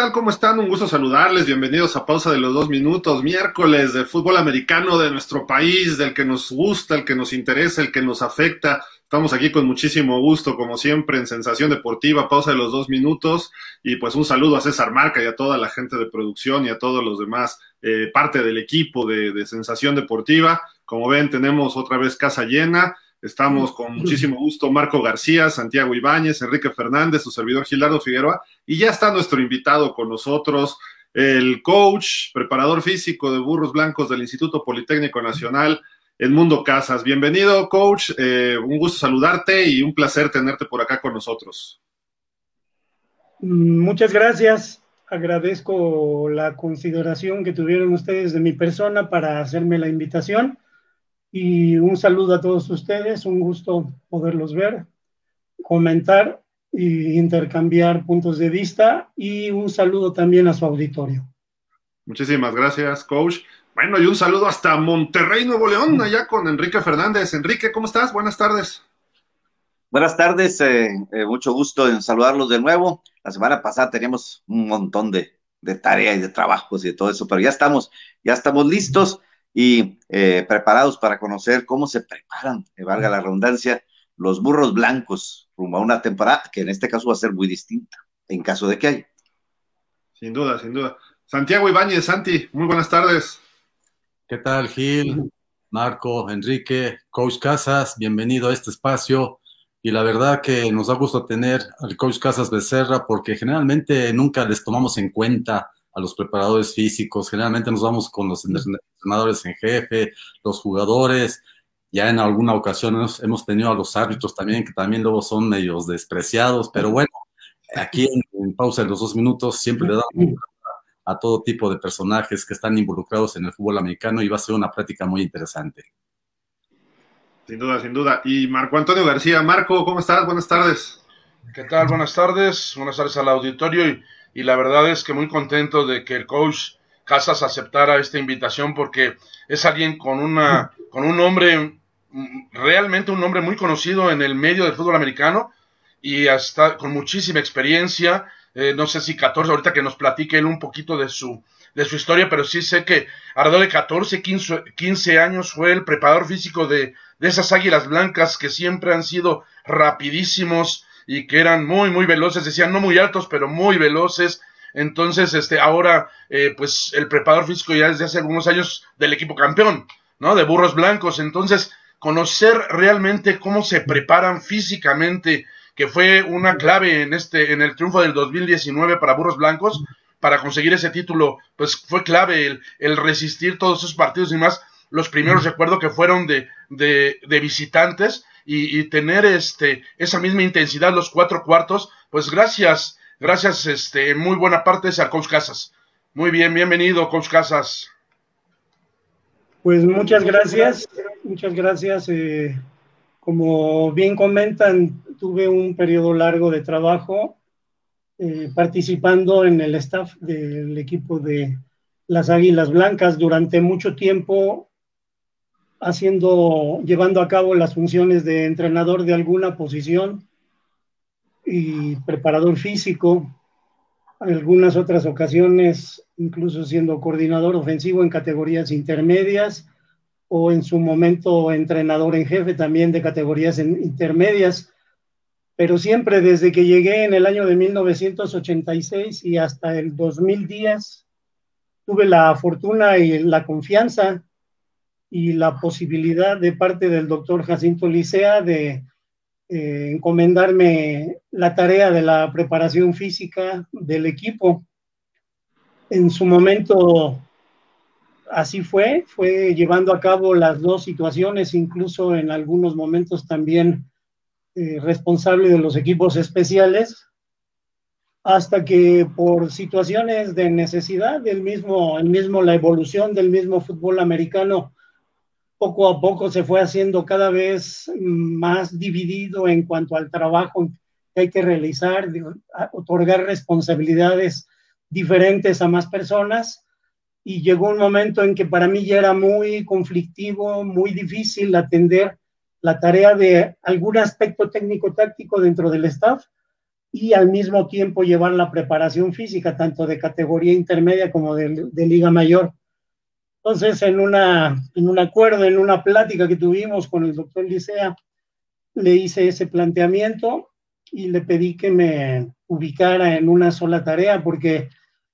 Hola, ¿qué tal? ¿Cómo están? Un gusto saludarles. Bienvenidos a Pausa de los Dos Minutos, miércoles de fútbol americano de nuestro país, del que nos gusta, el que nos interesa, el que nos afecta. Estamos aquí con muchísimo gusto, como siempre, en Sensación Deportiva, Pausa de los Dos Minutos. Y pues un saludo a César Marca y a toda la gente de producción y a todos los demás, eh, parte del equipo de, de Sensación Deportiva. Como ven, tenemos otra vez casa llena. Estamos con muchísimo gusto Marco García, Santiago Ibáñez, Enrique Fernández, su servidor Gilardo Figueroa, y ya está nuestro invitado con nosotros, el coach, preparador físico de Burros Blancos del Instituto Politécnico Nacional, Edmundo Casas. Bienvenido, coach, eh, un gusto saludarte y un placer tenerte por acá con nosotros. Muchas gracias. Agradezco la consideración que tuvieron ustedes de mi persona para hacerme la invitación y un saludo a todos ustedes, un gusto poderlos ver, comentar e intercambiar puntos de vista y un saludo también a su auditorio. Muchísimas gracias, coach. Bueno, y un saludo hasta Monterrey, Nuevo León, allá con Enrique Fernández. Enrique, ¿cómo estás? Buenas tardes. Buenas tardes, eh, eh, mucho gusto en saludarlos de nuevo. La semana pasada teníamos un montón de, de tarea y de trabajos y de todo eso, pero ya estamos, ya estamos listos y eh, preparados para conocer cómo se preparan, que valga la redundancia, los burros blancos rumbo a una temporada que en este caso va a ser muy distinta, en caso de que haya. Sin duda, sin duda. Santiago Ibáñez, Santi, muy buenas tardes. ¿Qué tal, Gil, Marco, Enrique, Coach Casas? Bienvenido a este espacio. Y la verdad que nos da gusto tener al Coach Casas Becerra porque generalmente nunca les tomamos en cuenta a los preparadores físicos, generalmente nos vamos con los entrenadores en jefe, los jugadores, ya en alguna ocasión hemos, tenido a los árbitros también, que también luego son medios despreciados, pero bueno, aquí en, pausa de los dos minutos siempre le damos a todo tipo de personajes que están involucrados en el fútbol americano y va a ser una práctica muy interesante. Sin duda, sin duda. Y Marco Antonio García, Marco, ¿cómo estás? Buenas tardes. ¿Qué tal? Buenas tardes. Buenas tardes al auditorio y y la verdad es que muy contento de que el coach Casas aceptara esta invitación porque es alguien con una con un nombre realmente un nombre muy conocido en el medio del fútbol americano y hasta con muchísima experiencia, eh, no sé si 14, ahorita que nos platique él un poquito de su de su historia, pero sí sé que alrededor de 14, 15, 15 años fue el preparador físico de, de esas águilas blancas que siempre han sido rapidísimos, y que eran muy, muy veloces, decían no muy altos, pero muy veloces. Entonces, este, ahora, eh, pues el preparador físico ya desde hace algunos años del equipo campeón, ¿no? De burros blancos. Entonces, conocer realmente cómo se preparan físicamente, que fue una clave en este, en el triunfo del 2019 para burros blancos, para conseguir ese título, pues fue clave el, el resistir todos esos partidos y más. Los primeros recuerdo que fueron de, de, de visitantes y, tener este, esa misma intensidad los cuatro cuartos, pues gracias, gracias este, muy buena parte es a Coach Casas. Muy bien, bienvenido, Coach Casas. Pues muchas gracias, muchas gracias. Eh, como bien comentan, tuve un periodo largo de trabajo eh, participando en el staff del equipo de las Águilas Blancas. Durante mucho tiempo haciendo, llevando a cabo las funciones de entrenador de alguna posición y preparador físico, en algunas otras ocasiones incluso siendo coordinador ofensivo en categorías intermedias o en su momento entrenador en jefe también de categorías intermedias, pero siempre desde que llegué en el año de 1986 y hasta el 2010 tuve la fortuna y la confianza y la posibilidad de parte del doctor Jacinto Licea de eh, encomendarme la tarea de la preparación física del equipo. En su momento así fue, fue llevando a cabo las dos situaciones, incluso en algunos momentos también eh, responsable de los equipos especiales, hasta que por situaciones de necesidad del mismo, el mismo, la evolución del mismo fútbol americano, poco a poco se fue haciendo cada vez más dividido en cuanto al trabajo que hay que realizar, otorgar responsabilidades diferentes a más personas. Y llegó un momento en que para mí ya era muy conflictivo, muy difícil atender la tarea de algún aspecto técnico-táctico dentro del staff, y al mismo tiempo llevar la preparación física, tanto de categoría intermedia como de, liga mayor. Entonces, en, una, en un acuerdo, en una plática que tuvimos con el doctor Licea, le hice ese planteamiento y le pedí que me ubicara en una sola tarea, porque,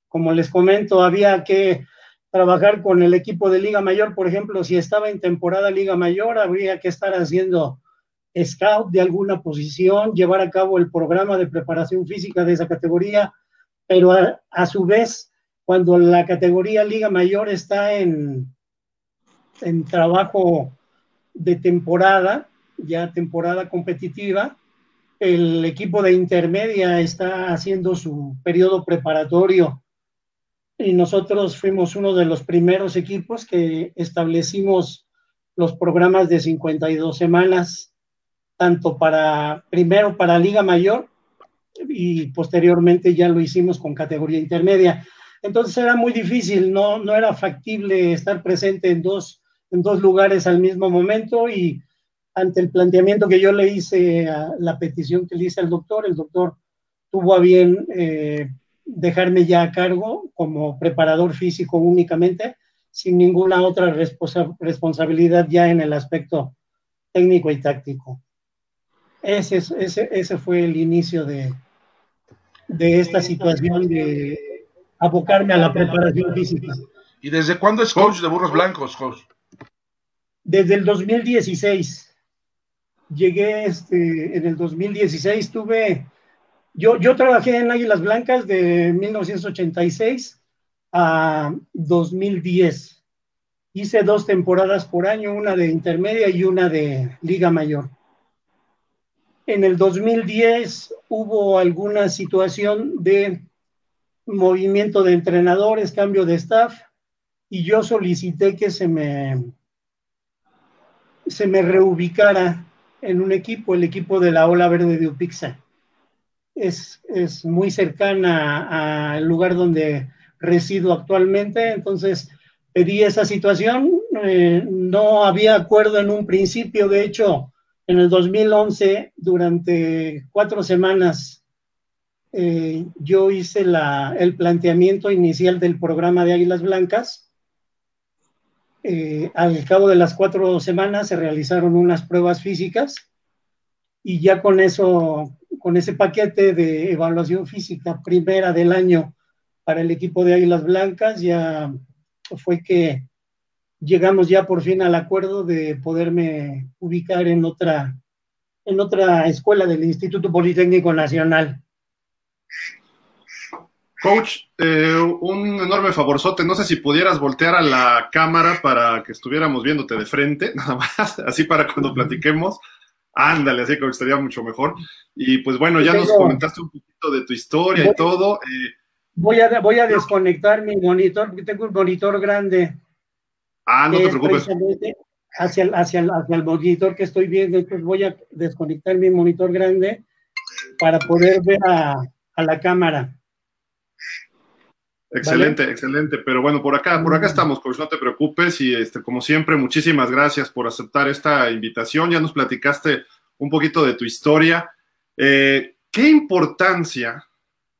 como les comento, había que trabajar con el equipo de Liga Mayor, por ejemplo, si estaba en temporada Liga Mayor, habría que estar haciendo scout de alguna posición, llevar a cabo el programa de preparación física de esa categoría, pero a, su vez, cuando la categoría Liga Mayor está en, en trabajo de temporada, ya temporada competitiva, el equipo de intermedia está haciendo su periodo preparatorio y nosotros fuimos uno de los primeros equipos que establecimos los programas de 52 semanas, tanto para, primero para Liga Mayor y posteriormente ya lo hicimos con categoría intermedia. Entonces era muy difícil, no, no era factible estar presente en dos, en dos lugares al mismo momento y ante el planteamiento que yo le hice, a la petición que le hice al doctor, el doctor tuvo a bien eh, dejarme ya a cargo como preparador físico únicamente, sin ninguna otra responsabilidad ya en el aspecto técnico y táctico. Ese, ese, ese fue el inicio de, de esta situación de abocarme a la preparación física. ¿Y desde cuándo es coach de burros blancos, coach? Desde el 2016 llegué este, en el 2016, tuve, yo, yo trabajé en Águilas Blancas de 1986 a 2010. Hice dos temporadas por año, una de intermedia y una de Liga Mayor. En el 2010 hubo alguna situación de movimiento de entrenadores, cambio de staff, y yo solicité que se me, se me reubicara en un equipo, el equipo de la Ola Verde de Upixa. Es, es muy cercana al lugar donde resido actualmente, entonces pedí esa situación. Eh, no había acuerdo en un principio, de hecho, en el 2011, durante cuatro semanas, eh, yo hice el planteamiento inicial del programa de Águilas Blancas eh, al cabo de las cuatro semanas se realizaron unas pruebas físicas y ya con eso, con ese paquete de evaluación física primera del año para el equipo de Águilas Blancas, ya fue que llegamos ya por fin al acuerdo de poderme ubicar en otra, en otra escuela del Instituto Politécnico Nacional. Coach, eh, un enorme favorzote. No sé si pudieras voltear a la cámara para que estuviéramos viéndote de frente, nada más, así para cuando platiquemos. Ándale, así que estaría mucho mejor. Y pues bueno, ya nos comentaste un poquito de tu historia y todo. Eh. voy, a, voy a desconectar mi monitor, porque tengo un monitor grande. Ah, no te preocupes. Hacia el, hacia, el, hacia el monitor que estoy viendo, entonces voy a desconectar mi monitor grande para poder ver a, a la cámara. Excelente, excelente. Pero bueno, por acá, por acá estamos, pues no te preocupes. Y este, como siempre, muchísimas gracias por aceptar esta invitación. Ya nos platicaste un poquito de tu historia. Eh, ¿Qué importancia,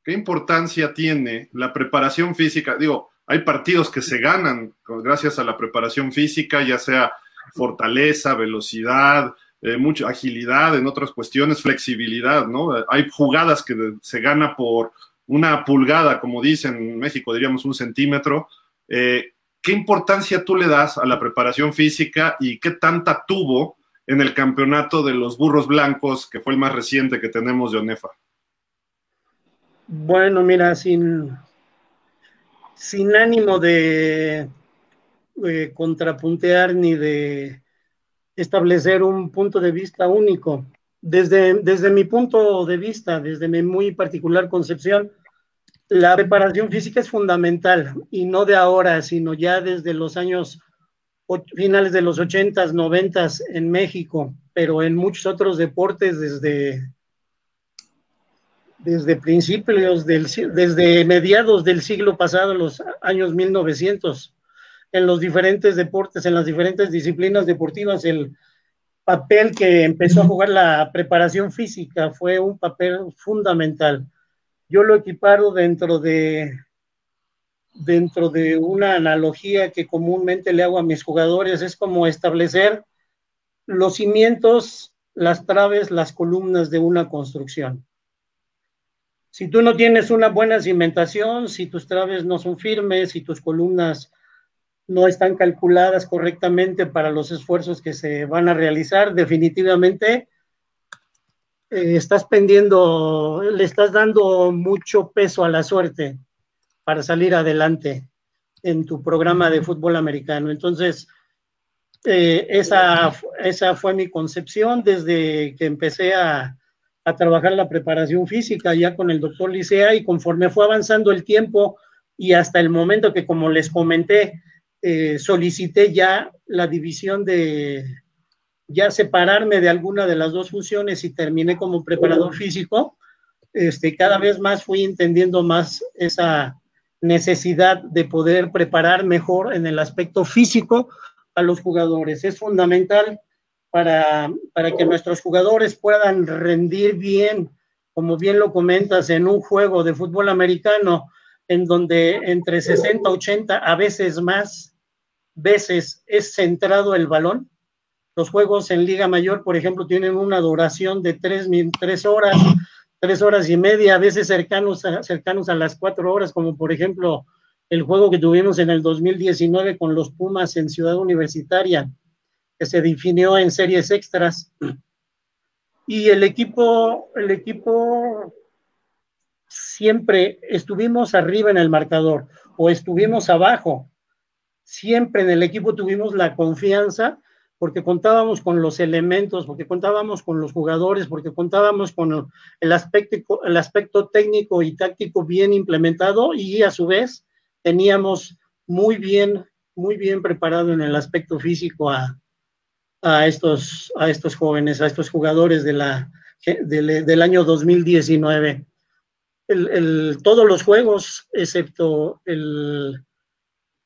qué importancia tiene la preparación física? Digo, hay partidos que se ganan gracias a la preparación física, ya sea fortaleza, velocidad, eh, mucha agilidad en otras cuestiones, flexibilidad, ¿no? Hay jugadas que se gana por una pulgada, como dicen en México, diríamos un centímetro. Eh, ¿Qué importancia tú le das a la preparación física y qué tanta tuvo en el campeonato de los burros blancos, que fue el más reciente que tenemos de ONEFA? Bueno, mira, sin, sin ánimo de contrapuntear ni de establecer un punto de vista único desde, desde mi punto de vista, desde mi muy particular concepción, la preparación física es fundamental y no de ahora, sino ya desde los años finales de los 80s, 90 en México, pero en muchos otros deportes desde, desde principios del desde mediados del siglo pasado, los años 1900, en los diferentes deportes, en las diferentes disciplinas deportivas, el, papel que empezó a jugar la preparación física, fue un papel fundamental. Yo lo equiparo dentro de, dentro de una analogía que comúnmente le hago a mis jugadores, es como establecer los cimientos, las traves, las columnas de una construcción. Si tú no tienes una buena cimentación, si tus traves no son firmes, si tus columnas no están calculadas correctamente para los esfuerzos que se van a realizar, definitivamente eh, estás pendiendo, le estás dando mucho peso a la suerte para salir adelante en tu programa de fútbol americano. Entonces, eh, esa, esa fue mi concepción desde que empecé a, a trabajar la preparación física ya con el doctor Licea y conforme fue avanzando el tiempo y hasta el momento que, como les comenté, eh, solicité ya la división de, ya separarme de alguna de las dos funciones y terminé como preparador físico, este, cada vez más fui entendiendo más esa necesidad de poder preparar mejor en el aspecto físico a los jugadores. Es fundamental para, para que nuestros jugadores puedan rendir bien, como bien lo comentas, en un juego de fútbol americano, en donde entre 60, 80, a veces más veces es centrado el balón. Los juegos en Liga Mayor, por ejemplo, tienen una duración de tres, tres horas, tres horas y media, a veces cercanos a, cercanos a las cuatro horas, como por ejemplo el juego que tuvimos en el 2019 con los Pumas en Ciudad Universitaria, que se definió en series extras. Y el equipo, el equipo siempre estuvimos arriba en el marcador o estuvimos abajo. Siempre en el equipo tuvimos la confianza porque contábamos con los elementos, porque contábamos con los jugadores, porque contábamos con el aspecto, el aspecto técnico y táctico bien implementado y a su vez teníamos muy bien, muy bien preparado en el aspecto físico a, a, estos, a estos jóvenes, a estos jugadores de la, del año 2019 el, todos los juegos, excepto el,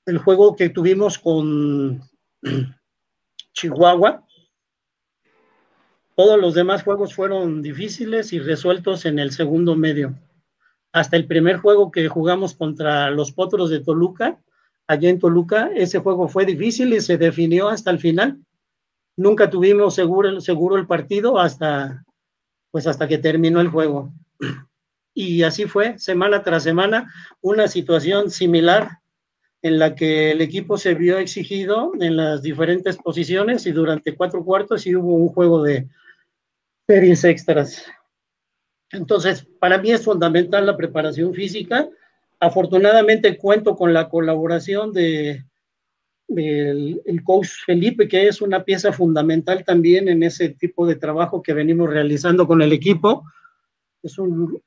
el juego que tuvimos con Chihuahua, todos los demás juegos fueron difíciles y resueltos en el segundo medio. Hasta el primer juego que jugamos contra los Potros de Toluca, allá en Toluca, ese juego fue difícil y se definió hasta el final. Nunca tuvimos seguro, seguro el partido hasta, pues hasta que terminó el juego y así fue, semana tras semana, una situación similar en la que el equipo se vio exigido en las diferentes posiciones y durante cuatro cuartos y hubo un juego de series extras. Entonces, para mí es fundamental la preparación física. Afortunadamente cuento con la colaboración de, el coach Felipe, que es una pieza fundamental también en ese tipo de trabajo que venimos realizando con el equipo. Es un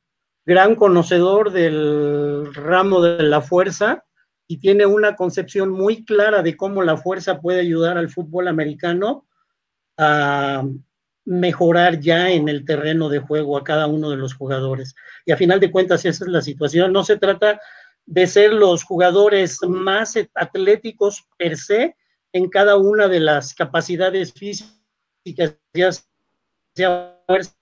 gran conocedor del ramo de la fuerza y tiene una concepción muy clara de cómo la fuerza puede ayudar al fútbol americano a mejorar ya en el terreno de juego a cada uno de los jugadores. Y a final de cuentas esa es la situación. No se trata de ser los jugadores más atléticos per se en cada una de las capacidades físicas, ya sea fuerza,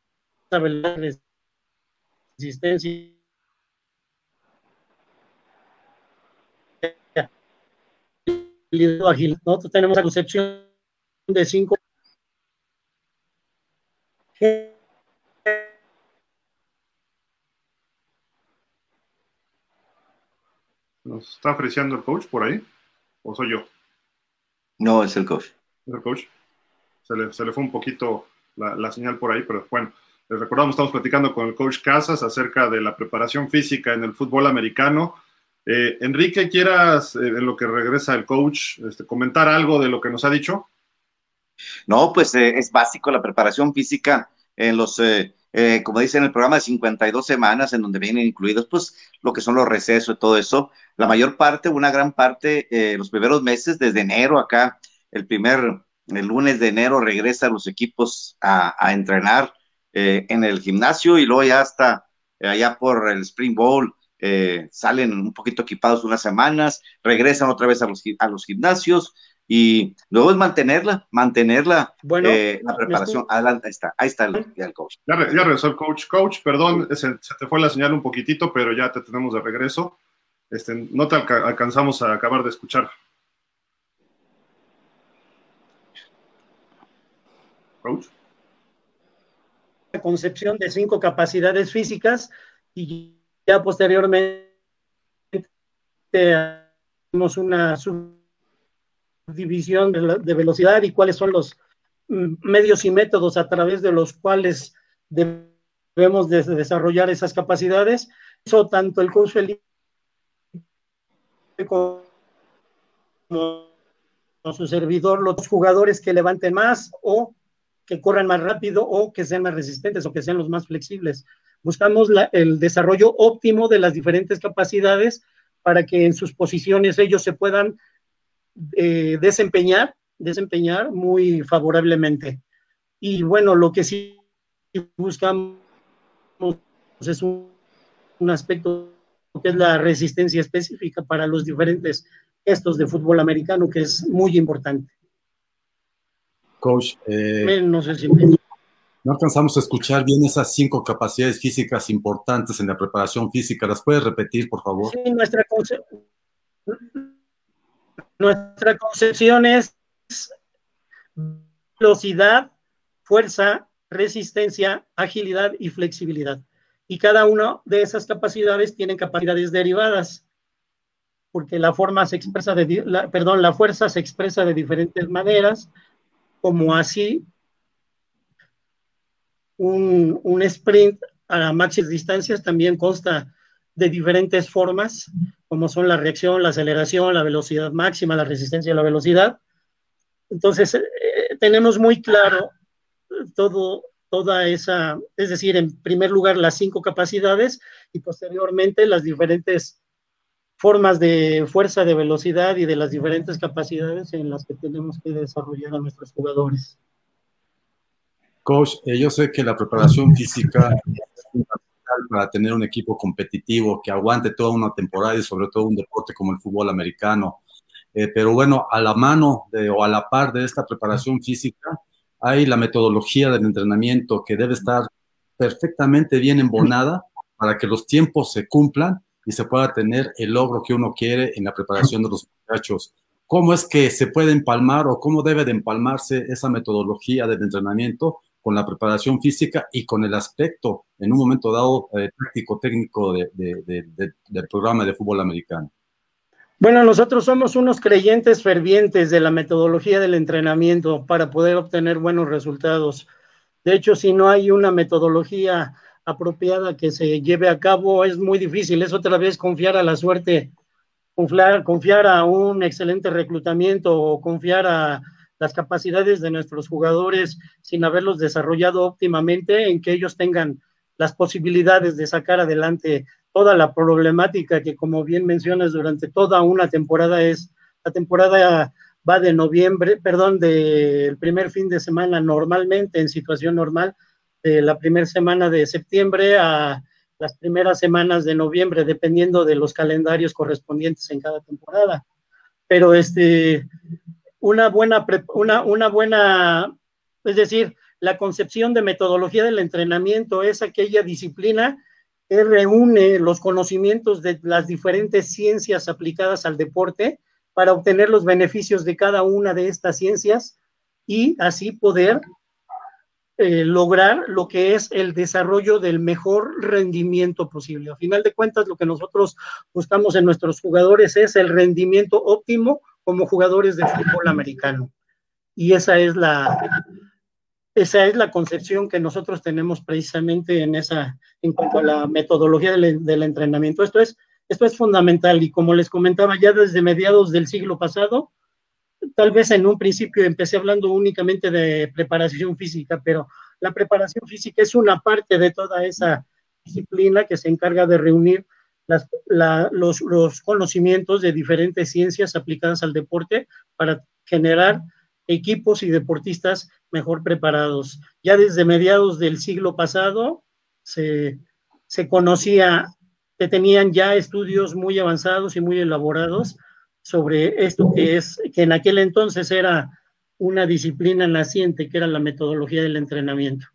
existencia ágil. Nosotros tenemos la concepción de cinco. ¿Nos está apreciando el coach por ahí? ¿O soy yo? No, es el coach. ¿Es el coach? Se le, se le fue un poquito la, la señal por ahí, pero bueno. Les recordamos, estamos platicando con el coach Casas acerca de la preparación física en el fútbol americano. Eh, Enrique, ¿quieras, eh, en lo que regresa el coach, este, comentar algo de lo que nos ha dicho? No, pues eh, es básico la preparación física en los, como dice en el programa de 52 semanas, en donde vienen incluidos, pues, lo que son los recesos y todo eso. La mayor parte, una gran parte, los primeros meses, desde enero acá, el primer, el lunes de enero regresan los equipos a, a entrenar eh, en el gimnasio y luego ya hasta eh, allá por el Spring Bowl eh, salen un poquito equipados unas semanas, regresan otra vez a los, a los gimnasios y luego es mantenerla, mantenerla, bueno, eh, la preparación. Adelante, ahí está, ahí está el, el coach. Ya, ya, regresó el coach. Coach, perdón, se, te fue la señal un poquitito, pero ya te tenemos de regreso. Este, no te alcanzamos a acabar de escuchar. Coach. La concepción de cinco capacidades físicas y posteriormente tenemos una subdivisión de, velocidad y cuáles son los mm, medios y métodos a través de los cuales debemos desarrollar esas capacidades. Eso tanto el Felipe como su servidor, los jugadores que levanten más o que corran más rápido o que sean más resistentes o que sean los más flexibles. Buscamos el desarrollo óptimo de las diferentes capacidades para que en sus posiciones ellos se puedan eh, desempeñar, desempeñar muy favorablemente. Y bueno, lo que sí buscamos es un, un aspecto que es la resistencia específica para los diferentes gestos de fútbol americano, que es muy importante. Coach, eh, no sé si no alcanzamos a escuchar bien esas cinco capacidades físicas importantes en la preparación física. ¿Las puedes repetir, por favor? Sí, nuestra, concepción es velocidad, fuerza, resistencia, agilidad y flexibilidad. Y cada una de esas capacidades tienen capacidades derivadas, porque la forma se expresa de, perdón, la fuerza se expresa de diferentes maneras, como así un, sprint a máximas distancias también consta de diferentes formas, como son la reacción, la aceleración, la velocidad máxima, la resistencia a la velocidad. Entonces, eh, tenemos muy claro todo, toda esa, es decir, en primer lugar las cinco capacidades y posteriormente las diferentes formas de fuerza, de velocidad y de las diferentes capacidades en las que tenemos que desarrollar a nuestros jugadores. Coach, eh, yo sé que la preparación física es fundamental para tener un equipo competitivo que aguante toda una temporada y sobre todo un deporte como el fútbol americano. Eh, pero bueno, a la mano de, o a la par de esta preparación física hay la metodología del entrenamiento que debe estar perfectamente bien embonada para que los tiempos se cumplan y se pueda tener el logro que uno quiere en la preparación de los muchachos. ¿Cómo es que se puede empalmar o cómo debe de empalmarse esa metodología del entrenamiento con la preparación física y con el aspecto, en un momento dado, eh, táctico técnico del programa de fútbol americano? Bueno, nosotros somos unos creyentes fervientes de la metodología del entrenamiento para poder obtener buenos resultados. De hecho, si no hay una metodología apropiada que se lleve a cabo, es muy difícil. Es otra vez confiar a la suerte, confiar, confiar a un excelente reclutamiento o confiar a las capacidades de nuestros jugadores sin haberlos desarrollado óptimamente, en que ellos tengan las posibilidades de sacar adelante toda la problemática que, como bien mencionas, durante toda una temporada es, la temporada va de noviembre, perdón, del primer fin de semana normalmente, en situación normal, de la primera semana de septiembre a las primeras semanas de noviembre, dependiendo de los calendarios correspondientes en cada temporada. Pero este, una buena, una, una buena, es decir, la concepción de metodología del entrenamiento es aquella disciplina que reúne los conocimientos de las diferentes ciencias aplicadas al deporte para obtener los beneficios de cada una de estas ciencias y así poder eh, lograr lo que es el desarrollo del mejor rendimiento posible. A final de cuentas, lo que nosotros buscamos en nuestros jugadores es el rendimiento óptimo como jugadores de fútbol americano. Y esa es la, esa es la concepción que nosotros tenemos precisamente en esa, en cuanto a la metodología del, del, entrenamiento. Esto es, esto es fundamental y como les comentaba ya desde mediados del siglo pasado, tal vez en un principio empecé hablando únicamente de preparación física, pero la preparación física es una parte de toda esa disciplina que se encarga de reunir los, conocimientos de diferentes ciencias aplicadas al deporte para generar equipos y deportistas mejor preparados. Ya desde mediados del siglo pasado se, se conocía que tenían ya estudios muy avanzados y muy elaborados sobre esto que es, que en aquel entonces era una disciplina naciente, que era la metodología del entrenamiento.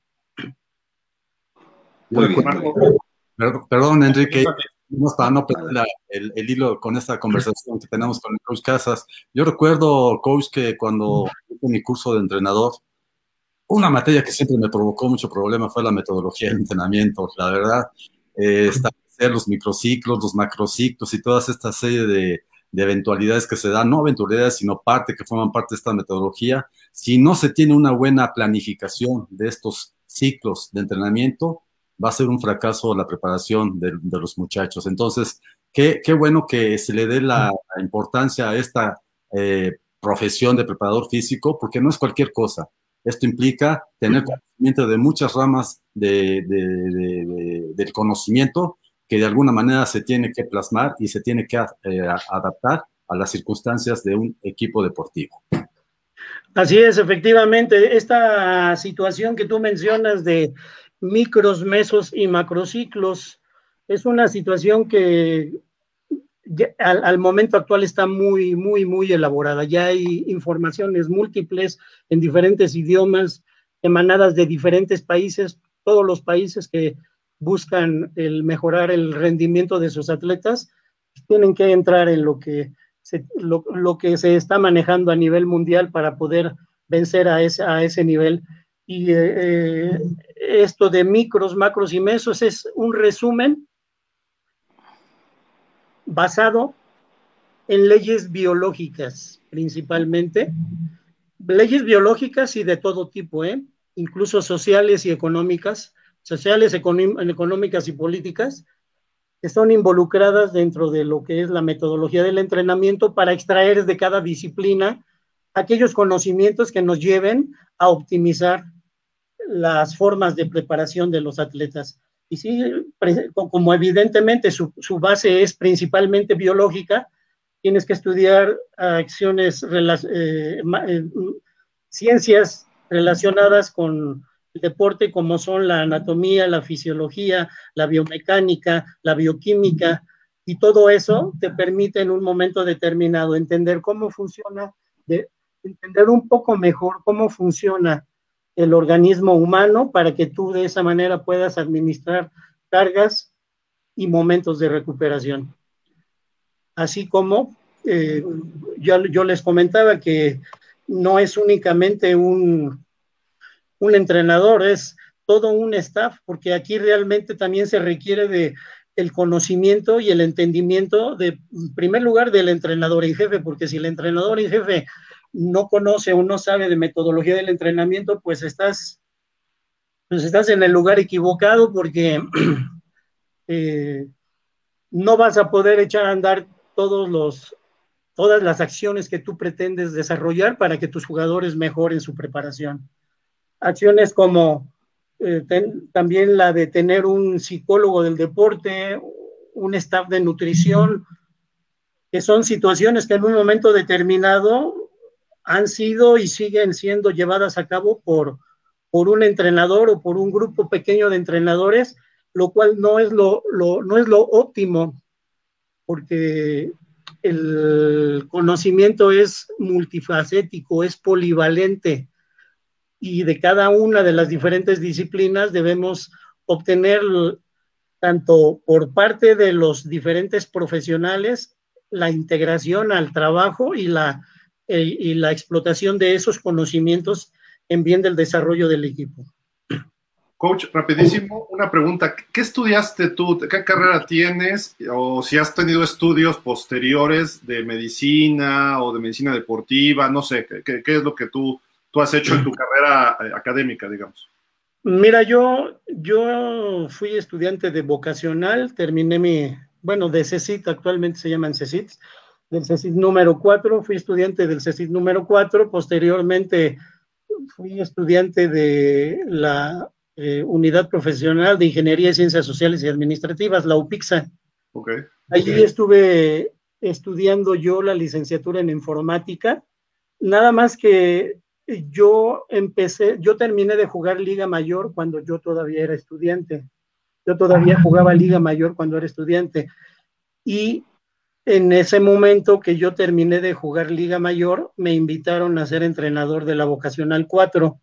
Perdón, Enrique, para no perder el, hilo con esta conversación que tenemos con el coach Casas. Yo recuerdo, coach, que cuando hice mi curso de entrenador, una materia que siempre me provocó mucho problema fue la metodología del entrenamiento. La verdad, eh, establecer los microciclos, los macrociclos y todas esta serie de, de eventualidades que se dan, no eventualidades, sino parte que forman parte de esta metodología. Si no se tiene una buena planificación de estos ciclos de entrenamiento, va a ser un fracaso la preparación de, los muchachos. Entonces, qué, qué, bueno que se le dé la, importancia a esta eh, profesión de preparador físico, porque no es cualquier cosa. Esto implica tener conocimiento de muchas ramas de, del conocimiento que de alguna manera se tiene que plasmar y se tiene que eh, adaptar a las circunstancias de un equipo deportivo. Así es, efectivamente, esta situación que tú mencionas de micros, mesos y macrociclos. Es una situación que al, momento actual está muy, muy, muy elaborada. Ya hay informaciones múltiples en diferentes idiomas, emanadas de diferentes países, todos los países que buscan el mejorar el rendimiento de sus atletas, tienen que entrar en lo que se, lo, que se está manejando a nivel mundial para poder vencer a ese, a ese nivel. Y eh, esto de micros, macros y mesos es un resumen basado en leyes biológicas principalmente, leyes biológicas y de todo tipo, ¿eh? incluso sociales y económicas, sociales, económicas y políticas, que son involucradas dentro de lo que es la metodología del entrenamiento para extraer de cada disciplina aquellos conocimientos que nos lleven a optimizar las formas de preparación de los atletas. Y sí, como evidentemente su, base es principalmente biológica, tienes que estudiar acciones, eh, eh, ciencias relacionadas con el deporte como son la anatomía, la fisiología, la biomecánica, la bioquímica, y todo eso te permite en un momento determinado entender cómo funciona, de, entender un poco mejor cómo funciona el organismo humano para que tú de esa manera puedas administrar cargas y momentos de recuperación. Así como eh, yo, yo, les comentaba que no es únicamente un, un entrenador, es todo un staff, porque aquí realmente también se requiere de el conocimiento y el entendimiento de, en primer lugar, del entrenador en jefe, porque si el entrenador en jefe no conoce o no sabe de metodología del entrenamiento, pues estás, pues estás en el lugar equivocado porque eh, no vas a poder echar a andar todos los, todas las acciones que tú pretendes desarrollar para que tus jugadores mejoren su preparación. Acciones como eh, también la de tener un psicólogo del deporte, un staff de nutrición, que son situaciones que en un momento determinado han sido y siguen siendo llevadas a cabo por, por un entrenador o por un grupo pequeño de entrenadores, lo cual no es lo, no es lo óptimo, porque el conocimiento es multifacético, es polivalente y de cada una de las diferentes disciplinas debemos obtener tanto por parte de los diferentes profesionales la integración al trabajo y la eh, y la explotación de esos conocimientos en bien del desarrollo del equipo. Coach, rapidísimo, una pregunta. ¿Qué estudiaste tú? ¿Qué carrera tienes? O si has tenido estudios posteriores de medicina o de medicina deportiva, no sé, ¿qué, es lo que tú, tú has hecho en tu carrera eh, académica, digamos? Mira, yo, yo fui estudiante de vocacional, terminé mi, bueno, de CECIT, actualmente se llaman CECIT, del CECIT número 4, fui estudiante del CECIT número 4, posteriormente fui estudiante de la eh, Unidad Profesional de Ingeniería y Ciencias Sociales y Administrativas, la UPIXA. Okay. Allí estuve estudiando yo la licenciatura en informática, nada más que yo empecé, yo terminé de jugar Liga Mayor cuando yo todavía era estudiante. Yo todavía jugaba Liga Mayor cuando era estudiante. Y en ese momento que yo terminé de jugar Liga Mayor, me invitaron a ser entrenador de la Vocacional 4.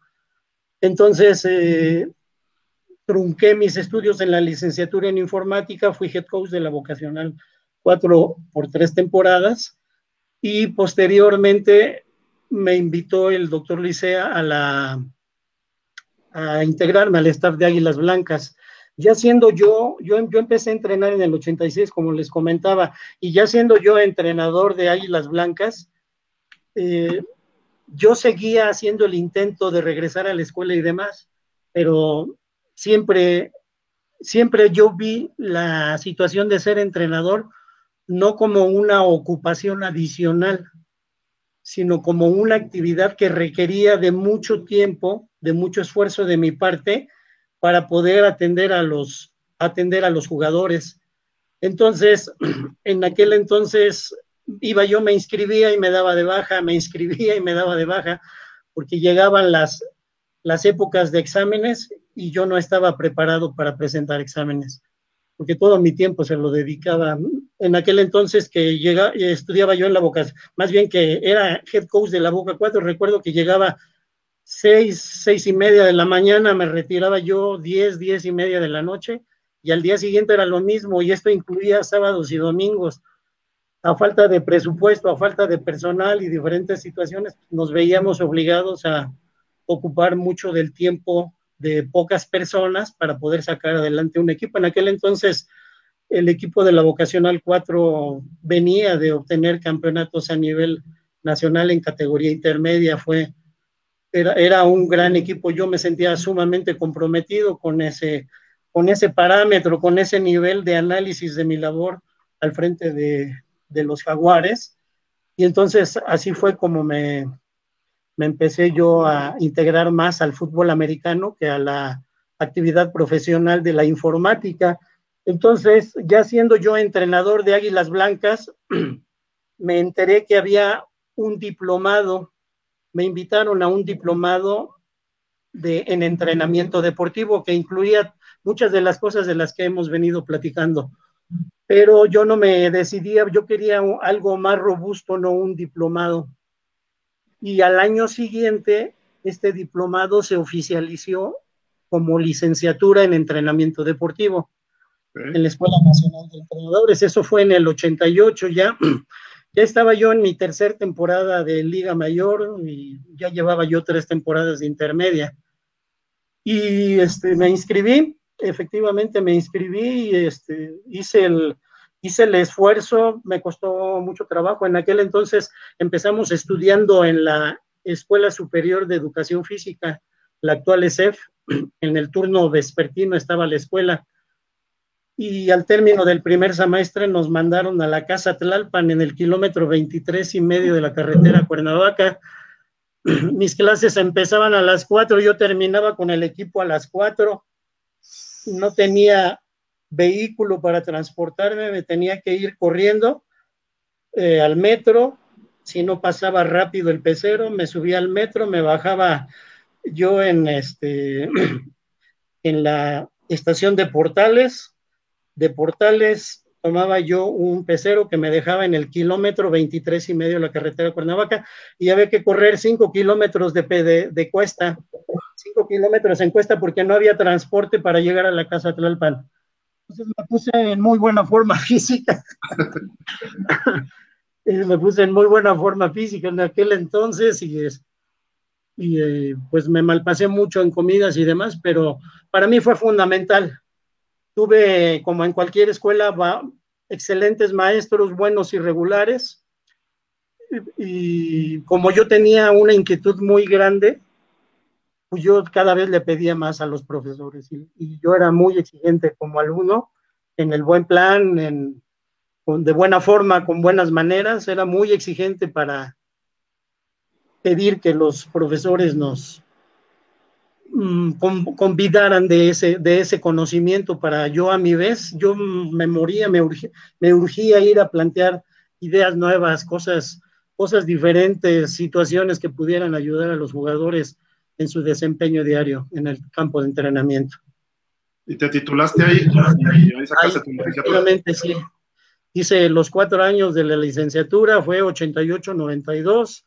Entonces, eh, trunqué mis estudios en la licenciatura en informática, fui head coach de la Vocacional 4 por tres temporadas y posteriormente me invitó el doctor Licea a, la, a integrarme al staff de Águilas Blancas. Ya siendo yo, yo, yo empecé a entrenar en el 86, como les comentaba, y ya siendo yo entrenador de Águilas Blancas, eh, yo seguía haciendo el intento de regresar a la escuela y demás, pero siempre, siempre yo vi la situación de ser entrenador no como una ocupación adicional, sino como una actividad que requería de mucho tiempo, de mucho esfuerzo de mi parte para poder atender a los, atender a los jugadores. Entonces, en aquel entonces iba yo, me inscribía y me daba de baja, me inscribía y me daba de baja, porque llegaban las, las épocas de exámenes y yo no estaba preparado para presentar exámenes, porque todo mi tiempo se lo dedicaba. En aquel entonces que llega, estudiaba yo en la Boca, más bien que era head coach de la Boca 4, recuerdo que llegaba seis, seis y media de la mañana, me retiraba yo diez, diez y media de la noche, y al día siguiente era lo mismo, y esto incluía sábados y domingos. A falta de presupuesto, a falta de personal y diferentes situaciones, nos veíamos obligados a ocupar mucho del tiempo de pocas personas para poder sacar adelante un equipo. En aquel entonces, el equipo de la Vocacional 4 venía de obtener campeonatos a nivel nacional en categoría intermedia, fue era, un gran equipo, yo me sentía sumamente comprometido con ese, con ese parámetro, con ese nivel de análisis de mi labor al frente de, los jaguares. Y entonces así fue como me, me empecé yo a integrar más al fútbol americano que a la actividad profesional de la informática. Entonces, ya siendo yo entrenador de Águilas Blancas, me enteré que había un diplomado me invitaron a un diplomado de, en entrenamiento deportivo que incluía muchas de las cosas de las que hemos venido platicando. Pero yo no me decidía, yo quería algo más robusto, no un diplomado. Y al año siguiente, este diplomado se oficializó como licenciatura en entrenamiento deportivo en la Escuela Nacional de Entrenadores. Eso fue en el 88 ya. Ya estaba yo en mi tercera temporada de Liga Mayor y ya llevaba yo tres temporadas de intermedia. Y este, me inscribí, efectivamente me inscribí y este, hice, el, hice el esfuerzo, me costó mucho trabajo. En aquel entonces empezamos estudiando en la Escuela Superior de Educación Física, la actual ESEF. En el turno vespertino estaba la escuela y al término del primer semestre nos mandaron a la casa Tlalpan en el kilómetro 23 y medio de la carretera Cuernavaca. Mis clases empezaban a las 4, yo terminaba con el equipo a las 4. No tenía vehículo para transportarme, me tenía que ir corriendo eh, al metro. Si no pasaba rápido el pecero, me subía al metro, me bajaba yo en, este, en la estación de Portales, de Portales tomaba yo un pecero que me dejaba en el kilómetro 23 y medio de la carretera de Cuernavaca y había que correr 5 kilómetros de, de, cuesta, 5 kilómetros en cuesta porque no había transporte para llegar a la casa Tlalpan. Entonces me puse en muy buena forma física. me puse en muy buena forma física en aquel entonces y, y eh, pues me malpasé mucho en comidas y demás, pero para mí fue fundamental Tuve, como en cualquier escuela, excelentes maestros, buenos y regulares. Y, como yo tenía una inquietud muy grande, pues yo cada vez le pedía más a los profesores y, yo era muy exigente como alumno en el buen plan, en, de buena forma, con buenas maneras, era muy exigente para pedir que los profesores nos, convidaran de ese, de ese conocimiento para yo a mi vez, yo me moría, me urgía, me urgía ir a plantear ideas nuevas, cosas, cosas diferentes, situaciones que pudieran ayudar a los jugadores en su desempeño diario en el campo de entrenamiento. ¿Y te titulaste ahí? Y ahí sacaste tu sí. hice los cuatro años de la licenciatura, fue 88-92.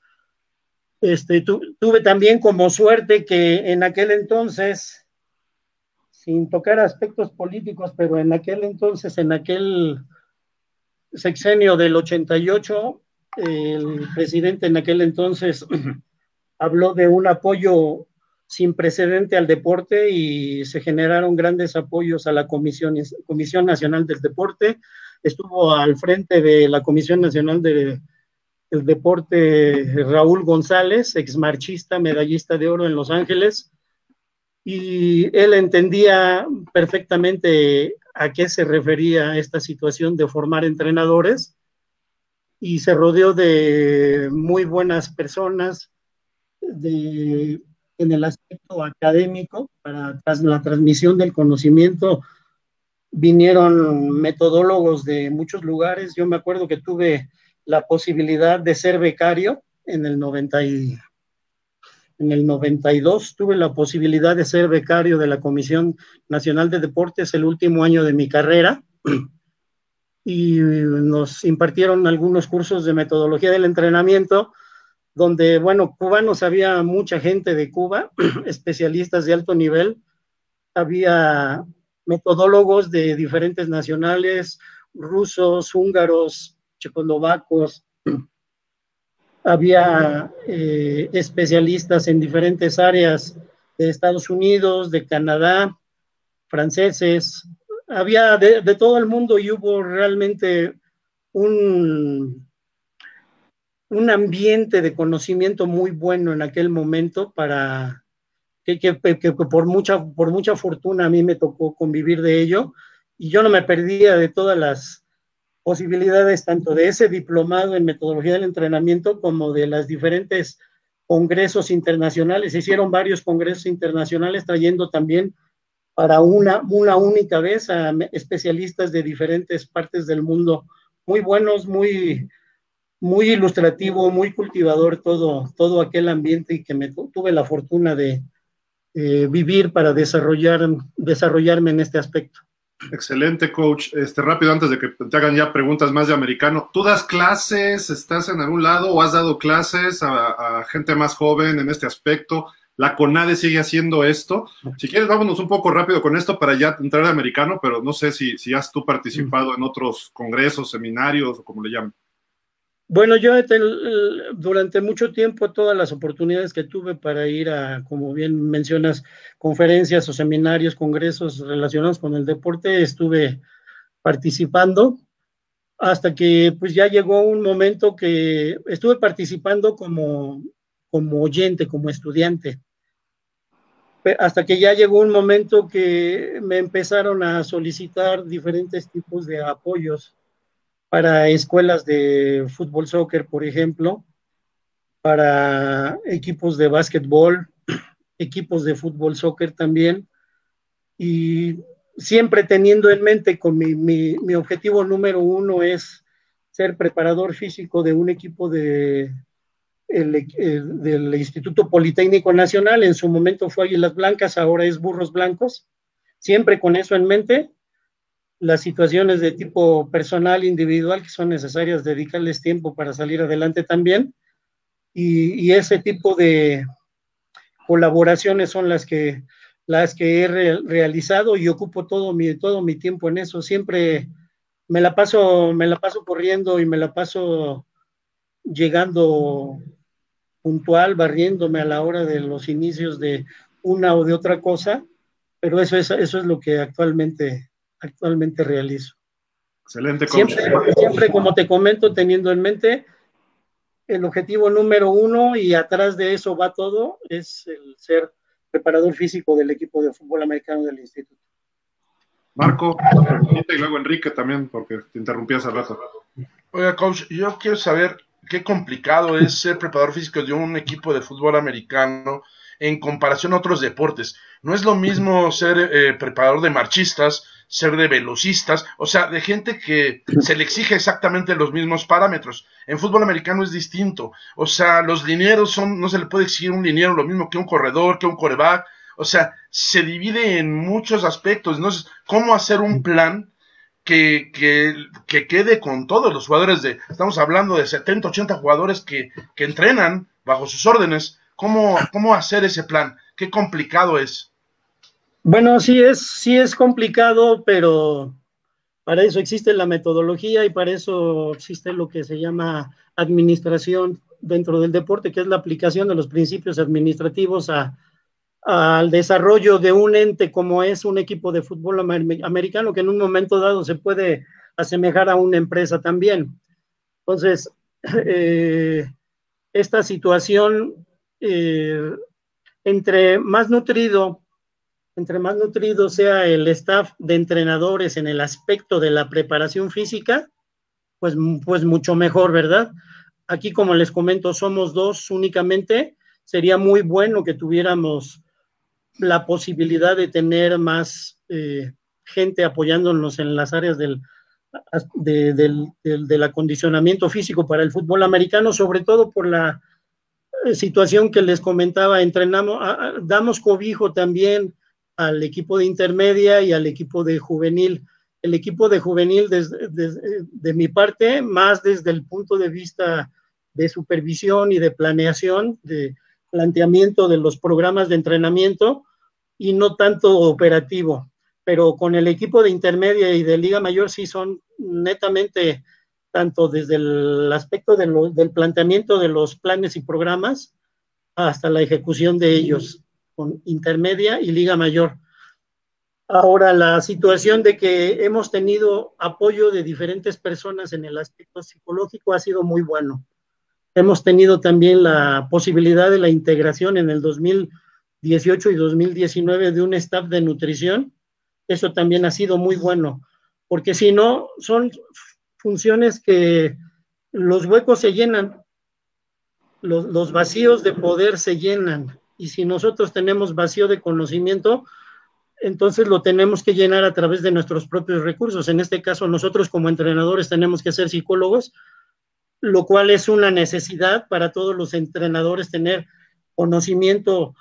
Este, tuve también como suerte que en aquel entonces, sin tocar aspectos políticos, pero en aquel entonces, en aquel sexenio del 88, el presidente en aquel entonces habló de un apoyo sin precedente al deporte y se generaron grandes apoyos a la Comisión, Comisión Nacional del Deporte. Estuvo al frente de la Comisión Nacional del Deporte Raúl González, exmarchista, medallista de oro en Los Ángeles, y él entendía perfectamente a qué se refería esta situación de formar entrenadores y se rodeó de muy buenas personas de, en el aspecto académico para la transmisión del conocimiento. Vinieron metodólogos de muchos lugares. Yo me acuerdo que tuve la posibilidad de ser becario en el 90 y, en el 92 tuve la posibilidad de ser becario de la Comisión Nacional de Deportes el último año de mi carrera. Y nos impartieron algunos cursos de metodología del entrenamiento, donde, bueno, cubanos había mucha gente de Cuba, especialistas de alto nivel, había metodólogos de diferentes nacionales, rusos, húngaros, checoslovacos, había eh, especialistas en diferentes áreas de Estados Unidos, de Canadá, franceses, había de, todo el mundo y hubo realmente un, un ambiente de conocimiento muy bueno en aquel momento para que, que, por, mucha, por mucha fortuna a mí me tocó convivir de ello. Y yo no me perdía de todas las posibilidades tanto de ese diplomado en metodología del entrenamiento como de las diferentes congresos internacionales. Se hicieron varios congresos internacionales trayendo también para una, una única vez a especialistas de diferentes partes del mundo, muy buenos, muy, muy ilustrativo, muy cultivador todo, todo aquel ambiente y que me tuve la fortuna de eh, vivir para desarrollar, desarrollarme en este aspecto. Excelente, coach. Este, rápido, antes de que te hagan ya preguntas más de americano, ¿tú das clases? ¿Estás en algún lado o has dado clases a, a gente más joven en este aspecto? la CONADE sigue haciendo esto. Si quieres, vámonos un poco rápido con esto para ya entrar al americano, pero no sé si, si has tú participado en otros congresos, seminarios o como le llaman. Bueno, yo durante mucho tiempo todas las oportunidades que tuve para ir a, como bien mencionas, conferencias o seminarios, congresos relacionados con el deporte, estuve participando hasta que pues ya llegó un momento que estuve participando como, como oyente, como estudiante. Hasta que ya llegó un momento que me empezaron a solicitar diferentes tipos de apoyos para escuelas de fútbol, soccer, por ejemplo, para equipos de básquetbol, equipos de fútbol, soccer también, y siempre teniendo en mente con mi, mi objetivo número uno es ser preparador físico de un equipo de, el, del Instituto Politécnico Nacional, en su momento fue Águilas Blancas, ahora es Burros Blancos, siempre con eso en mente, las situaciones de tipo personal, individual, que son necesarias dedicarles tiempo para salir adelante también, y, ese tipo de colaboraciones son las que, las que he realizado y ocupo todo mi, todo mi tiempo en eso, siempre me la paso, me la paso corriendo y me la paso llegando puntual, barriéndome a la hora de los inicios de una o de otra cosa, pero eso es, eso es lo que actualmente, actualmente realizo. Excelente. Siempre, siempre, como te comento, teniendo en mente el objetivo número uno y atrás de eso va todo, es el ser preparador físico del equipo de fútbol americano del instituto. Marco, y luego Enrique también, porque te interrumpí hace rato. Oiga, coach, yo quiero saber qué complicado es ser preparador físico de un equipo de fútbol americano en comparación a otros deportes. No es lo mismo ser eh, preparador de marchistas, ser de velocistas, o sea, de gente que se le exige exactamente los mismos parámetros. En fútbol americano es distinto. O sea, los linieros son, no se le puede exigir un liniero lo mismo que un corredor, que un coreback. O sea, se divide en muchos aspectos. Entonces, ¿cómo hacer un plan que, que, quede con todos los jugadores de, estamos hablando de 70, 80 jugadores que, que entrenan bajo sus órdenes. ¿Cómo, ¿Cómo hacer ese plan? ¿Qué complicado es? Bueno, sí es, sí es complicado, pero para eso existe la metodología y para eso existe lo que se llama administración dentro del deporte, que es la aplicación de los principios administrativos a, al desarrollo de un ente como es un equipo de fútbol americano, que en un momento dado se puede asemejar a una empresa también. Entonces, eh, esta situación, eh, entre más nutrido, entre más nutrido sea el staff de entrenadores en el aspecto de la preparación física, pues, pues mucho mejor, ¿verdad? Aquí, como les comento, somos dos únicamente. Sería muy bueno que tuviéramos la posibilidad de tener más eh, gente apoyándonos en las áreas del, del, acondicionamiento físico para el fútbol americano, sobre todo por la eh, situación que les comentaba, entrenamos, damos cobijo también al equipo de intermedia y al equipo de juvenil. El equipo de juvenil, desde, de mi parte, más desde el punto de vista de supervisión y de planeación, de planteamiento de los programas de entrenamiento, y no tanto operativo. Pero con el equipo de intermedia y de Liga Mayor sí son netamente tanto desde el aspecto del planteamiento de los planes y programas hasta la ejecución de ellos, con intermedia y Liga Mayor. Ahora, la situación de que hemos tenido apoyo de diferentes personas en el aspecto psicológico ha sido muy bueno. Hemos tenido también la posibilidad de la integración en el 2000 18 y 2019 de un staff de nutrición, eso también ha sido muy bueno, porque si no, son funciones que los huecos se llenan, los, los, vacíos de poder se llenan, y si nosotros tenemos vacío de conocimiento, entonces lo tenemos que llenar a través de nuestros propios recursos. En este caso, nosotros como entrenadores tenemos que ser psicólogos, lo cual es una necesidad para todos los entrenadores tener conocimiento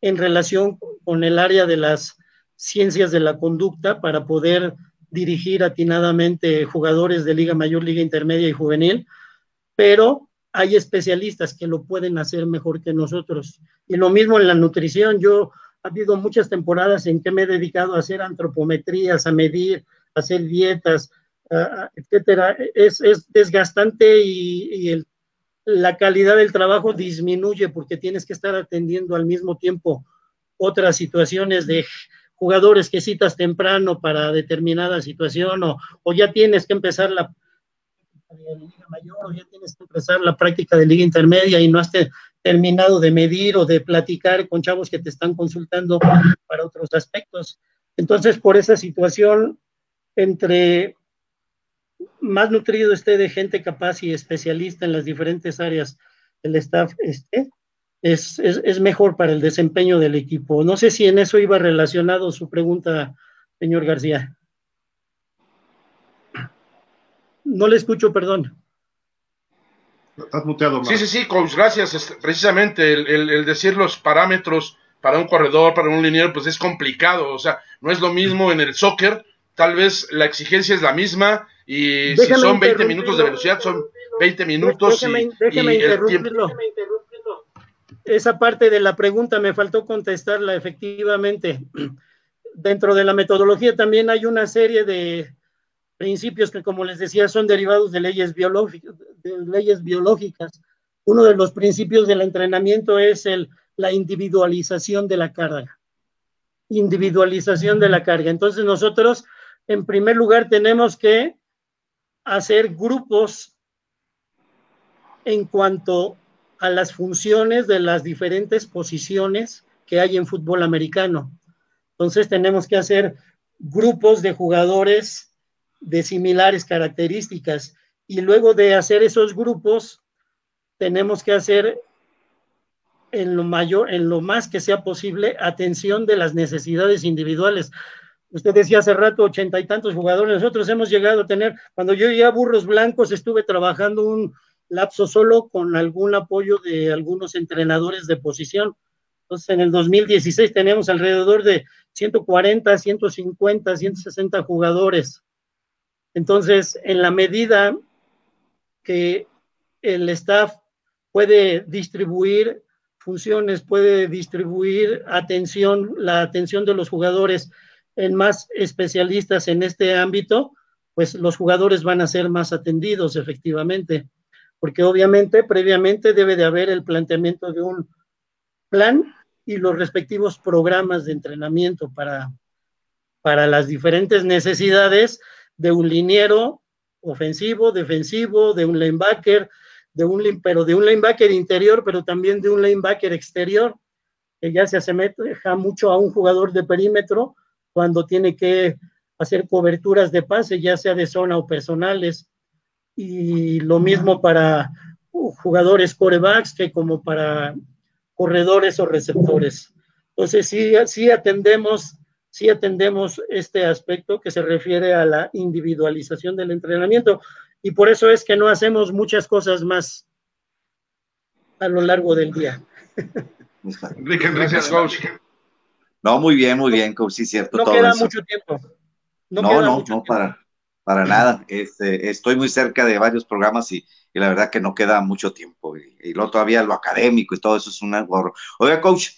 en relación con el área de las ciencias de la conducta para poder dirigir atinadamente jugadores de Liga Mayor, Liga Intermedia y Juvenil, pero hay especialistas que lo pueden hacer mejor que nosotros. Y lo mismo en la nutrición. Yo ha habido muchas temporadas en que me he dedicado a hacer antropometrías, a medir, a hacer dietas, etcétera. Es, desgastante y, y el la calidad del trabajo disminuye porque tienes que estar atendiendo al mismo tiempo otras situaciones de jugadores que citas temprano para determinada situación o, ya tienes que empezar la liga mayor o ya tienes que empezar la práctica de liga intermedia y no has terminado de medir o de platicar con chavos que te están consultando para otros aspectos. Entonces, por esa situación, entre más nutrido esté de gente capaz y especialista en las diferentes áreas del staff esté, es, es, mejor para el desempeño del equipo. No sé si en eso iba relacionado su pregunta, señor García. No le escucho, perdón. Estás muteado. Sí, sí, sí, coach, gracias. Precisamente el, el, decir los parámetros para un corredor, para un lineal, pues es complicado. O sea, no es lo mismo en el soccer. Tal vez la exigencia es la misma, y si son 20 minutos de velocidad, son 20 minutos. Déjeme, interrumpirlo. Esa parte de la pregunta me faltó contestarla efectivamente. Dentro de la metodología también hay una serie de principios que, como les decía, son derivados de leyes, biológicas. Uno de los principios del entrenamiento es el, la individualización de la carga. Individualización de la carga. Entonces nosotros, en primer lugar, tenemos que hacer grupos en cuanto a las funciones de las diferentes posiciones que hay en fútbol americano. Entonces tenemos que hacer grupos de jugadores de similares características y luego de hacer esos grupos tenemos que hacer en lo mayor, en lo más que sea posible, atención de las necesidades individuales. Usted decía hace rato ochenta y tantos jugadores. Nosotros hemos llegado a tener, cuando yo llegué a Burros Blancos, estuve trabajando un lapso solo con algún apoyo de algunos entrenadores de posición. Entonces, en el 2016 tenemos alrededor de 140, 150, 160 jugadores. Entonces, en la medida que el staff puede distribuir funciones, puede distribuir atención, la atención de los jugadores en más especialistas en este ámbito, pues los jugadores van a ser más atendidos efectivamente, porque obviamente previamente debe de haber el planteamiento de un plan y los respectivos programas de entrenamiento para, para las diferentes necesidades de un liniero ofensivo, defensivo, de un linebacker, de un, pero de un linebacker interior, pero también de un linebacker exterior, que ya se asemeja mucho a un jugador de perímetro cuando tiene que hacer coberturas de pase, ya sea de zona o personales. Y lo mismo para jugadores corebacks que como para corredores o receptores. Entonces, sí, sí atendemos, sí atendemos este aspecto que se refiere a la individualización del entrenamiento. Y por eso es que no hacemos muchas cosas más a lo largo del día. Enrique, Enrique, coach. No, muy bien, muy bien, coach, sí, cierto. No queda mucho tiempo. No, no, no, para, para nada. Este, estoy muy cerca de varios programas y, la verdad que no queda mucho tiempo. Y, luego todavía lo académico y todo eso es un gorro. Oiga, coach,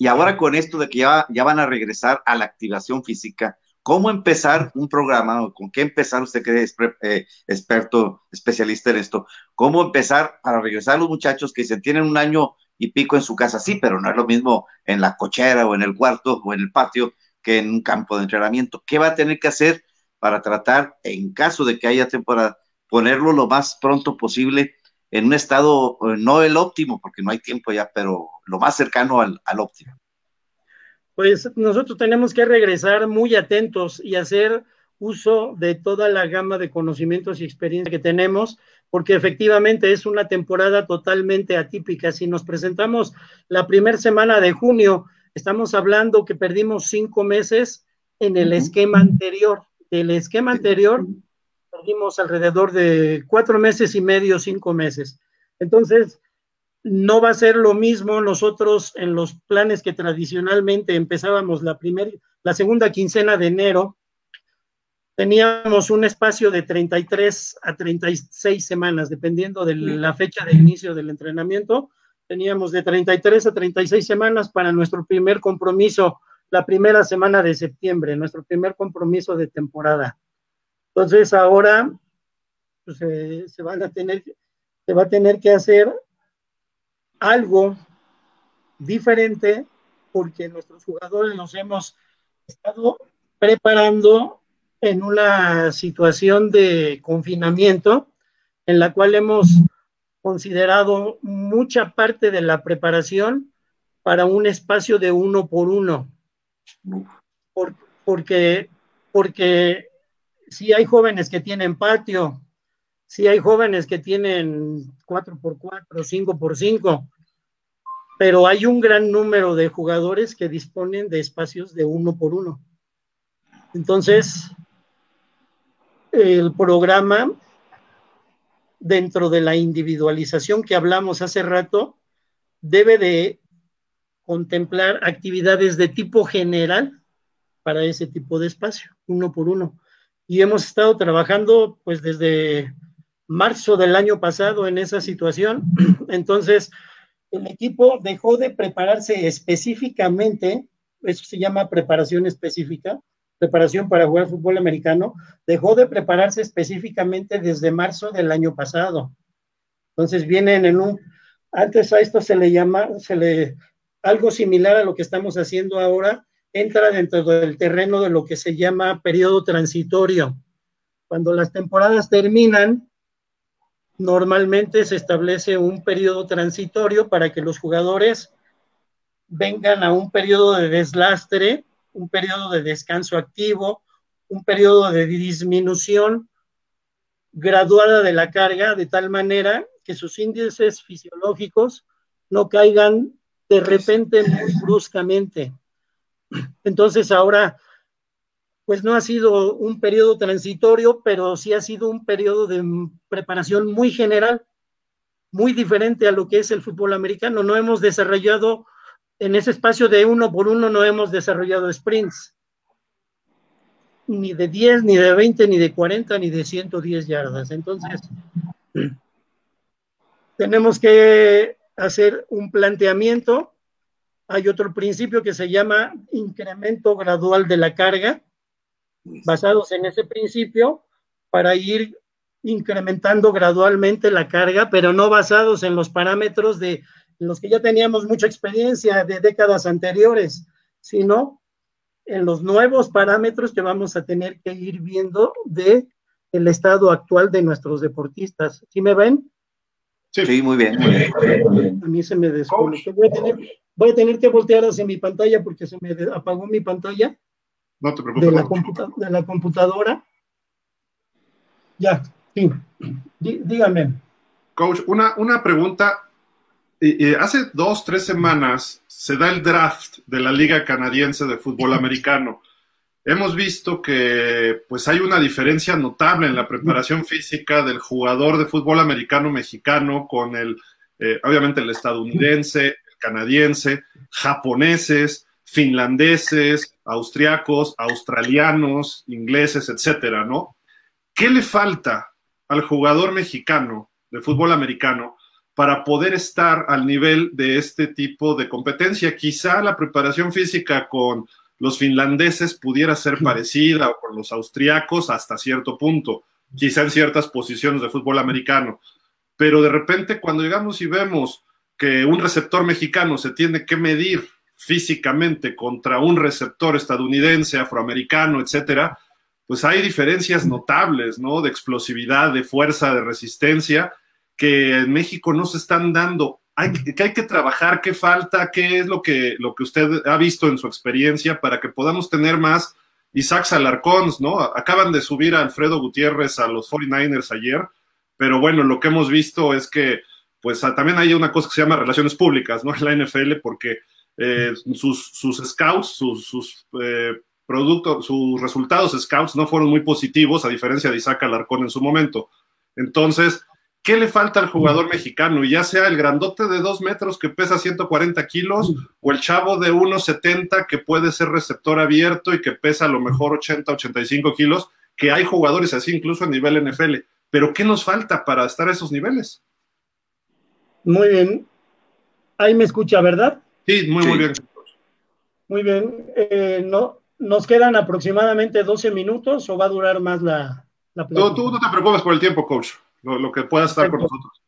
y ahora con esto de que ya, ya van a regresar a la activación física, ¿cómo empezar un programa o con qué empezar usted que es eh, experto, especialista en esto? ¿Cómo empezar para regresar a los muchachos que se tienen un año y pico en su casa? Sí, pero no es lo mismo en la cochera o en el cuarto o en el patio que en un campo de entrenamiento. ¿Qué va a tener que hacer para tratar, en caso de que haya temporada, ponerlo lo más pronto posible en un estado, eh, no el óptimo, porque no hay tiempo ya, pero lo más cercano al, óptimo? Pues nosotros tenemos que regresar muy atentos y hacer uso de toda la gama de conocimientos y experiencia que tenemos, porque efectivamente es una temporada totalmente atípica. Si nos presentamos la primera semana de junio Estamos hablando que perdimos cinco meses en el esquema anterior. Del esquema anterior perdimos alrededor de cuatro meses y medio, cinco meses. Entonces, no va a ser lo mismo nosotros en los planes que tradicionalmente empezábamos la primera, la segunda quincena de enero, teníamos un espacio de 33 a 36 semanas, dependiendo de la fecha de inicio del entrenamiento, teníamos de 33 a 36 semanas para nuestro primer compromiso, la primera semana de septiembre, nuestro primer compromiso de temporada. Entonces ahora pues, se, van a tener, se va a tener que hacer algo diferente porque nuestros jugadores nos hemos estado preparando en una situación de confinamiento en la cual hemos considerado mucha parte de la preparación para un espacio de uno por uno. porque, porque si hay jóvenes que tienen patio, si hay jóvenes que tienen 4 por 4 5 por 5 pero hay un gran número de jugadores que disponen de espacios de uno por uno. Entonces, el programa dentro de la individualización que hablamos hace rato, debe de contemplar actividades de tipo general para ese tipo de espacio, uno por uno. Y hemos estado trabajando pues desde marzo del año pasado en esa situación. Entonces, el equipo dejó de prepararse específicamente, eso se llama preparación específica, preparación para jugar fútbol americano, dejó de prepararse específicamente desde marzo del año pasado. Entonces vienen en un, antes a esto se le llama, se le, algo similar a lo que estamos haciendo ahora, entra dentro del terreno de lo que se llama periodo transitorio. Cuando las temporadas terminan, normalmente se establece un periodo transitorio para que los jugadores vengan a un periodo de deslastre un periodo de descanso activo, un periodo de disminución graduada de la carga, de tal manera que sus índices fisiológicos no caigan de repente muy bruscamente. Entonces ahora, pues no ha sido un periodo transitorio, pero sí ha sido un periodo de preparación muy general, muy diferente a lo que es el fútbol americano. No hemos desarrollado en ese espacio de uno por uno no hemos desarrollado sprints. ni de 10, ni de 20, ni de 40, ni de 110 yardas. Entonces, tenemos que hacer un planteamiento. Hay otro principio que se llama incremento gradual de la carga, basados en ese principio, para ir incrementando gradualmente la carga, pero no basados en los parámetros de los que ya teníamos mucha experiencia de décadas anteriores, sino en los nuevos parámetros que vamos a tener que ir viendo de el estado actual de nuestros deportistas. ¿Sí me ven? Sí, muy, bien, A mí se me desconectó. Voy a, tener, voy a tener que voltear hacia mi pantalla porque se me apagó mi pantalla. No te preocupes. De la, de la computadora. Ya, sí. dígame. Coach, una, una pregunta. hace dos, tres semanas se da el draft de la Liga Canadiense de Fútbol Americano. Hemos visto que pues hay una diferencia notable en la preparación física del jugador de fútbol americano mexicano con el, eh, obviamente el estadounidense, el canadiense, japoneses, finlandeses, austriacos, australianos, ingleses, etcétera, ¿no? ¿Qué le falta al jugador mexicano de fútbol americano para poder estar al nivel de este tipo de competencia? Quizá la preparación física con los finlandeses pudiera ser parecida o con los austriacos hasta cierto punto, quizá en ciertas posiciones de fútbol americano. Pero de repente cuando llegamos y vemos que un receptor mexicano se tiene que medir físicamente contra un receptor estadounidense, afroamericano, etcétera, pues hay diferencias notables, ¿no? De explosividad, de fuerza, de resistencia, que en México no se están dando hay, que hay que trabajar, qué falta, qué es lo que, lo que usted ha visto en su experiencia para que podamos tener más Isaac Alarcons, ¿no? Acaban de subir a Alfredo Gutiérrez a los 49ers ayer, pero bueno, lo que hemos visto es que pues también hay una cosa que se llama relaciones públicas, ¿no? En la NFL, porque eh, sus, scouts, sus, eh, productos, sus resultados scouts no fueron muy positivos, a diferencia de Isaac Alarcón en su momento. Entonces, ¿Qué le falta al jugador mexicano? Ya sea el grandote de dos metros que pesa 140 kilos o el chavo de 1,70 que puede ser receptor abierto y que pesa a lo mejor 80, 85 kilos, que hay jugadores así incluso a nivel NFL. Pero ¿qué nos falta para estar a esos niveles? Muy bien. Ahí me escucha, ¿verdad? Sí, muy, muy bien. Muy bien. Eh, no, ¿Nos quedan aproximadamente 12 minutos o va a durar más la, la tú, tú no te preocupes por el tiempo, coach lo, que pueda estar con nosotros.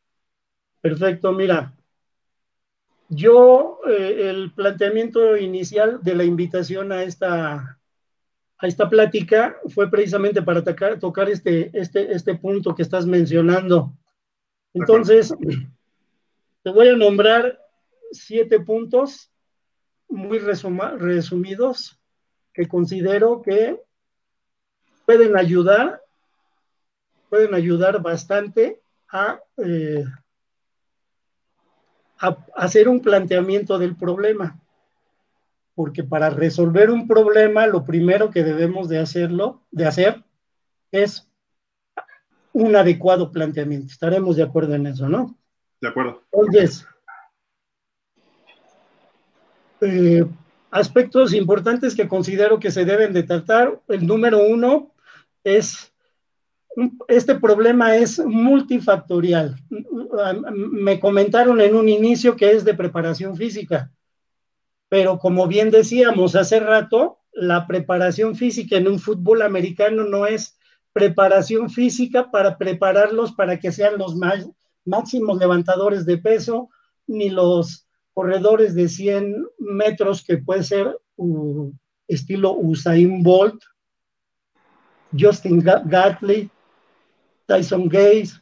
Perfecto, mira. Yo, eh, el planteamiento inicial de la invitación a esta, a esta plática fue precisamente para tocar este, este, este punto que estás mencionando. Entonces, te voy a nombrar siete puntos muy resumidos que considero que pueden ayudar pueden ayudar bastante eh, a, hacer un planteamiento del problema. Porque para resolver un problema, lo primero que debemos de hacerlo, de hacer, es un adecuado planteamiento. Estaremos de acuerdo en eso, ¿no? De acuerdo. Entonces, eh, aspectos importantes que considero que se deben de tratar. El número uno es este problema es multifactorial. Me comentaron en un inicio que es de preparación física, pero como bien decíamos hace rato, la preparación física en un fútbol americano no es preparación física para prepararlos para que sean los máximos levantadores de peso, ni los corredores de 100 metros que puede ser estilo Usain Bolt, Justin Gatley, Tyson Gates,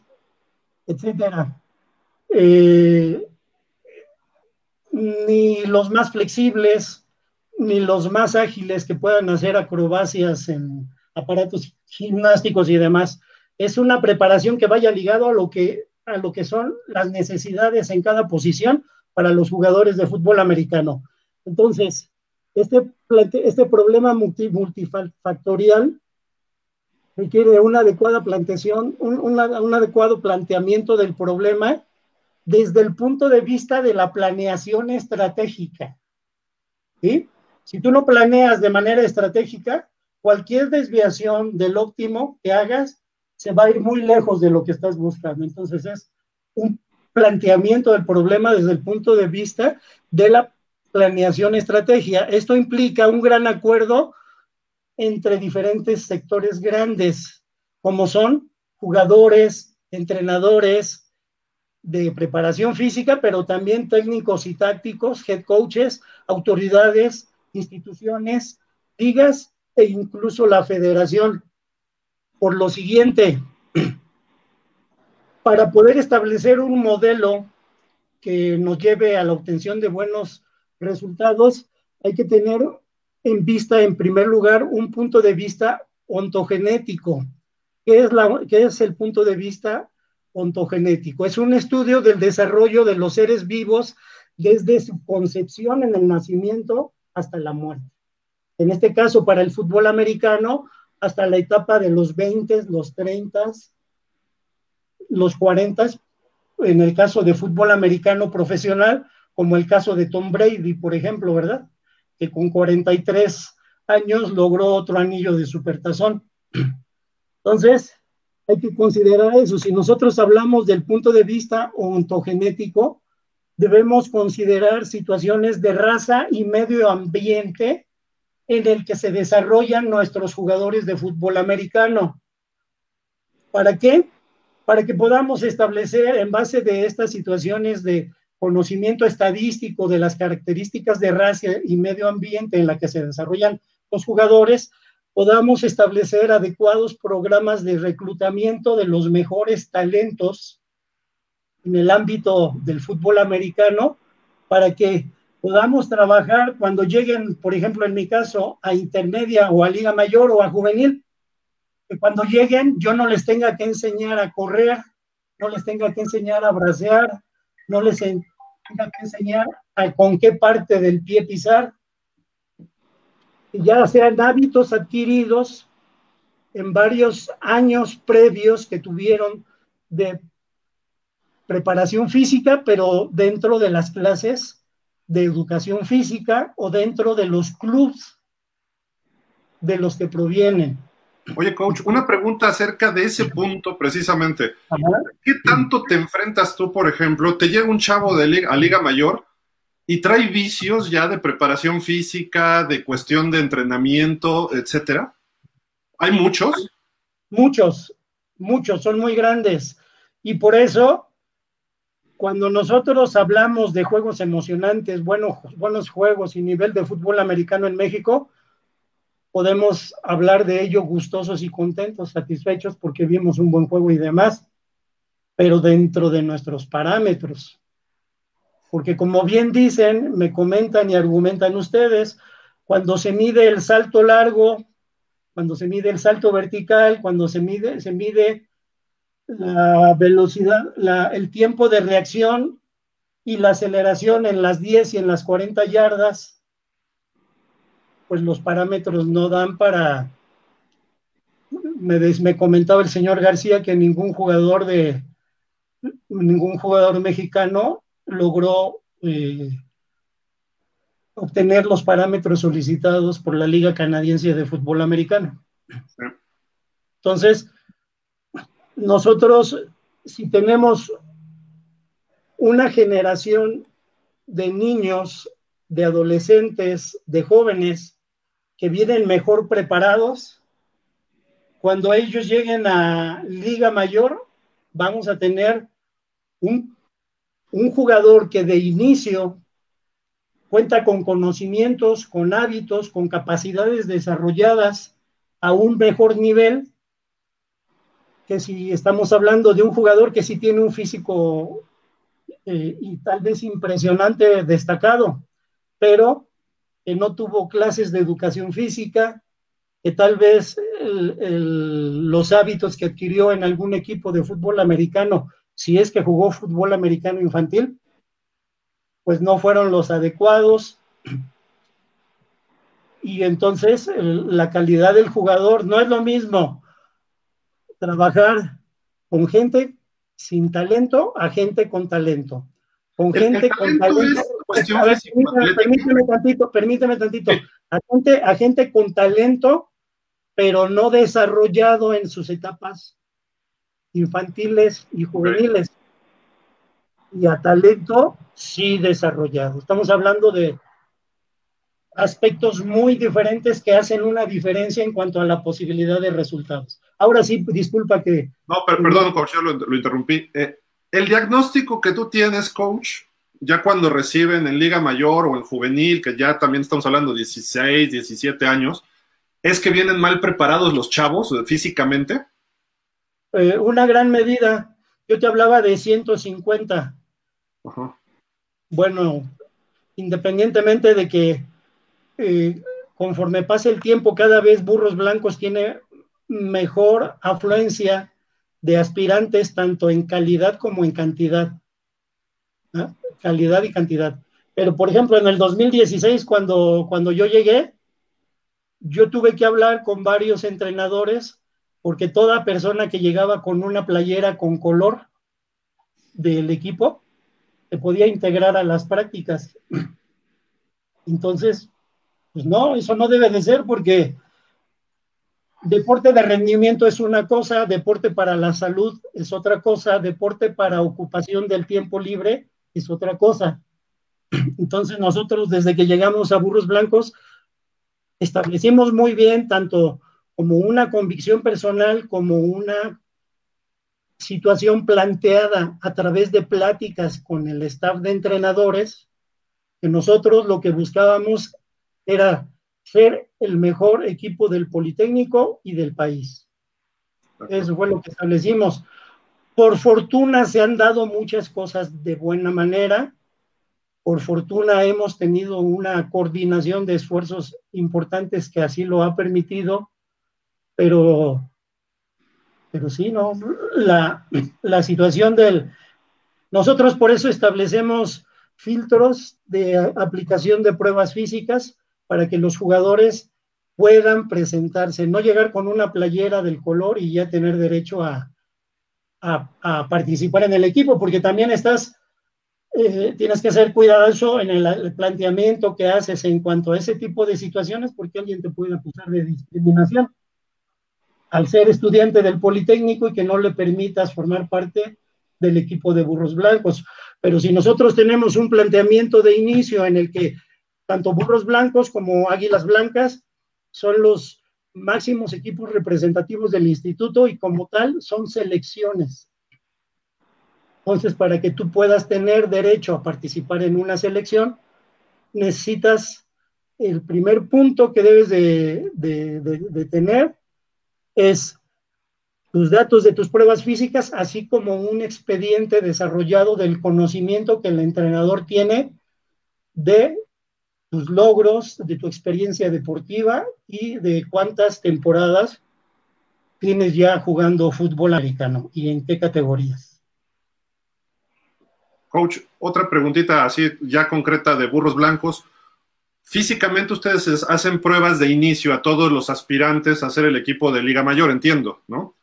etcétera. Eh, ni los más flexibles, ni los más ágiles que puedan hacer acrobacias en aparatos gimnásticos y demás. Es una preparación que vaya ligado a lo que, a lo que son las necesidades en cada posición para los jugadores de fútbol americano. Entonces, este, este problema multifactorial requiere una adecuada plantación, un, adecuado planteamiento del problema desde el punto de vista de la planeación estratégica. ¿sí? Si tú no planeas de manera estratégica, cualquier desviación del óptimo que hagas se va a ir muy lejos de lo que estás buscando. Entonces es un planteamiento del problema desde el punto de vista de la planeación estrategia. Esto implica un gran acuerdo entre diferentes sectores grandes, como son jugadores, entrenadores de preparación física, pero también técnicos y tácticos, head coaches, autoridades, instituciones, ligas e incluso la federación. Por lo siguiente, para poder establecer un modelo que nos lleve a la obtención de buenos resultados, hay que tener en vista, en primer lugar, un punto de vista ontogenético. ¿Qué es, es el punto de vista ontogenético? Es un estudio del desarrollo de los seres vivos desde su concepción en el nacimiento hasta la muerte. En este caso, para el fútbol americano, hasta la etapa de los 20, los 30, los 40, en el caso de fútbol americano profesional, como el caso de Tom Brady, por ejemplo, ¿verdad? Que con 43 años logró otro anillo de supertazón. Entonces, hay que considerar eso. Si nosotros hablamos del punto de vista ontogenético, debemos considerar situaciones de raza y medio ambiente en el que se desarrollan nuestros jugadores de fútbol americano. ¿Para qué? Para que podamos establecer en base de estas situaciones de conocimiento estadístico de las características de raza y medio ambiente en la que se desarrollan los jugadores, podamos establecer adecuados programas de reclutamiento de los mejores talentos en el ámbito del fútbol americano para que podamos trabajar cuando lleguen, por ejemplo, en mi caso, a intermedia o a liga mayor o a juvenil, que cuando lleguen yo no les tenga que enseñar a correr, no les tenga que enseñar a bracear, no les tenga que enseñar a con qué parte del pie pisar, ya sean hábitos adquiridos en varios años previos que tuvieron de preparación física, pero dentro de las clases de educación física o dentro de los clubs de los que provienen. Oye, coach, una pregunta acerca de ese punto precisamente. ¿Qué tanto te enfrentas tú, por ejemplo? Te llega un chavo de liga, a Liga Mayor y trae vicios ya de preparación física, de cuestión de entrenamiento, etcétera. ¿Hay muchos? Muchos, muchos, son muy grandes. Y por eso, cuando nosotros hablamos de juegos emocionantes, buenos, buenos juegos y nivel de fútbol americano en México, podemos hablar de ello gustosos y contentos, satisfechos porque vimos un buen juego y demás, pero dentro de nuestros parámetros. Porque como bien dicen, me comentan y argumentan ustedes, cuando se mide el salto largo, cuando se mide el salto vertical, cuando se mide, se mide la velocidad, el tiempo de reacción y la aceleración en las 10 y en las 40 yardas, pues los parámetros no dan para... Me, me comentaba el señor García que ningún jugador de ningún jugador mexicano logró eh, obtener los parámetros solicitados por la Liga Canadiense de Fútbol Americano. Entonces, nosotros, si tenemos una generación de niños, de adolescentes, de jóvenes que vienen mejor preparados. Cuando ellos lleguen a Liga Mayor, vamos a tener un, un jugador que de inicio cuenta con conocimientos, con hábitos, con capacidades desarrolladas a un mejor nivel que si estamos hablando de un jugador que sí tiene un físico eh, y tal vez impresionante, destacado, pero que no tuvo clases de educación física, que tal vez los hábitos que adquirió en algún equipo de fútbol americano, si es que jugó fútbol americano infantil, pues no fueron los adecuados. Y entonces la calidad del jugador no es lo mismo trabajar con gente sin talento a gente con talento con gente con talento. Permíteme, tantito, permíteme tantito. A gente, a gente con talento pero no desarrollado en sus etapas infantiles y juveniles. Y a talento sí desarrollado. Estamos hablando de aspectos muy diferentes que hacen una diferencia en cuanto a la posibilidad de resultados. Ahora sí, disculpa que... No, pero, perdón, coach, yo lo, interrumpí. Eh, el diagnóstico que tú tienes, coach, ya cuando reciben en Liga Mayor o en Juvenil, que ya también estamos hablando de 16, 17 años, ¿es que vienen mal preparados los chavos eh, físicamente? Eh, una gran medida. Yo te hablaba de 150. Bueno, independientemente de que eh, conforme pase el tiempo, cada vez Burros Blancos tiene mejor afluencia de aspirantes, tanto en calidad como en cantidad. Calidad y cantidad. Pero, por ejemplo, en el 2016, cuando, cuando yo llegué, yo tuve que hablar con varios entrenadores porque toda persona que llegaba con una playera con color del equipo se podía integrar a las prácticas. Entonces, pues no, eso no debe de ser porque deporte de rendimiento es una cosa, deporte para la salud es otra cosa, deporte para ocupación del tiempo libre es otra cosa. Entonces nosotros desde que llegamos a Burros Blancos establecimos muy bien tanto como una convicción personal como una situación planteada a través de pláticas con el staff de entrenadores, que nosotros lo que buscábamos era ser el mejor equipo del Politécnico y del país. Eso fue lo que establecimos. Por fortuna se han dado muchas cosas de buena manera. Por fortuna hemos tenido una coordinación de esfuerzos importantes que así lo ha permitido, pero, pero sí, ¿no? La, la situación del... Nosotros por eso establecemos filtros de aplicación de pruebas físicas para que los jugadores puedan presentarse, no llegar con una playera del color y ya tener derecho a, a, participar en el equipo, porque también estás, eh, tienes que ser cuidadoso en el, planteamiento que haces en cuanto a ese tipo de situaciones, porque alguien te puede acusar de discriminación al ser estudiante del Politécnico y que no le permitas formar parte del equipo de burros blancos. Pero si nosotros tenemos un planteamiento de inicio en el que tanto burros blancos como águilas blancas son los máximos equipos representativos del instituto y como tal son selecciones. Entonces, para que tú puedas tener derecho a participar en una selección, necesitas el primer punto que debes de, de tener es tus datos de tus pruebas físicas, así como un expediente desarrollado del conocimiento que el entrenador tiene de tus logros, de tu experiencia deportiva y de cuántas temporadas tienes ya jugando fútbol americano y en qué categorías. Coach, otra preguntita así ya concreta de burros blancos. Físicamente ustedes hacen pruebas de inicio a todos los aspirantes a ser el equipo de Liga Mayor, entiendo, ¿no?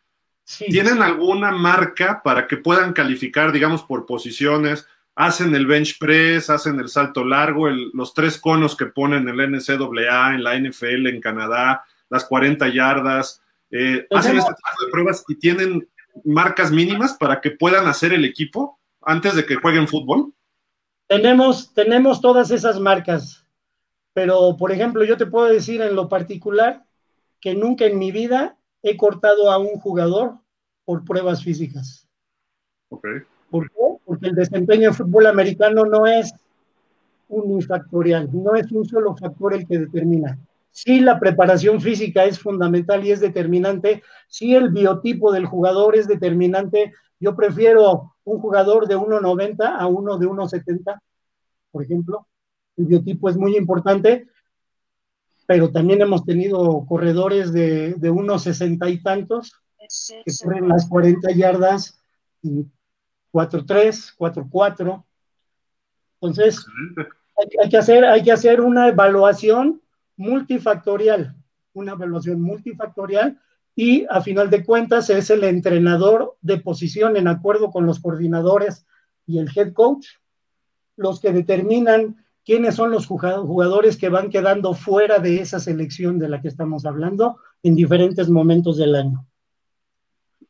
Sí. ¿Tienen alguna marca para que puedan calificar, digamos, por posiciones? Hacen el bench press, hacen el salto largo, los tres conos que ponen en el NCAA, en la NFL, en Canadá, las 40 yardas, eh, hacen este tipo de pruebas y tienen marcas mínimas para que puedan hacer el equipo antes de que jueguen fútbol. Tenemos, tenemos todas esas marcas, pero por ejemplo, yo te puedo decir en lo particular que nunca en mi vida he cortado a un jugador por pruebas físicas. Okay. ¿Por qué? Porque el desempeño en fútbol americano no es unifactorial, no es un solo factor el que determina. Sí, la preparación física es fundamental y es determinante. Sí, el biotipo del jugador es determinante. Yo prefiero un jugador de 1,90 a uno de 1,70, por ejemplo. El biotipo es muy importante, pero también hemos tenido corredores de, de 1,60 y tantos que corren las 40 yardas 4-3, 4-4. Entonces, hay, que hacer, hay que hacer una evaluación multifactorial, una evaluación multifactorial y a final de cuentas es el entrenador de posición en acuerdo con los coordinadores y el head coach los que determinan quiénes son los jugadores que van quedando fuera de esa selección de la que estamos hablando en diferentes momentos del año.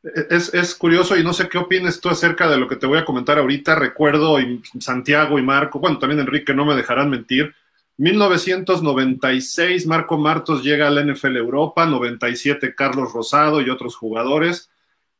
Es, es, curioso y no sé qué opinas tú acerca de lo que te voy a comentar ahorita. Recuerdo, y Santiago y Marco, bueno, también Enrique, no me dejarán mentir. 1996, Marco Martos llega al NFL Europa, 97, Carlos Rosado y otros jugadores.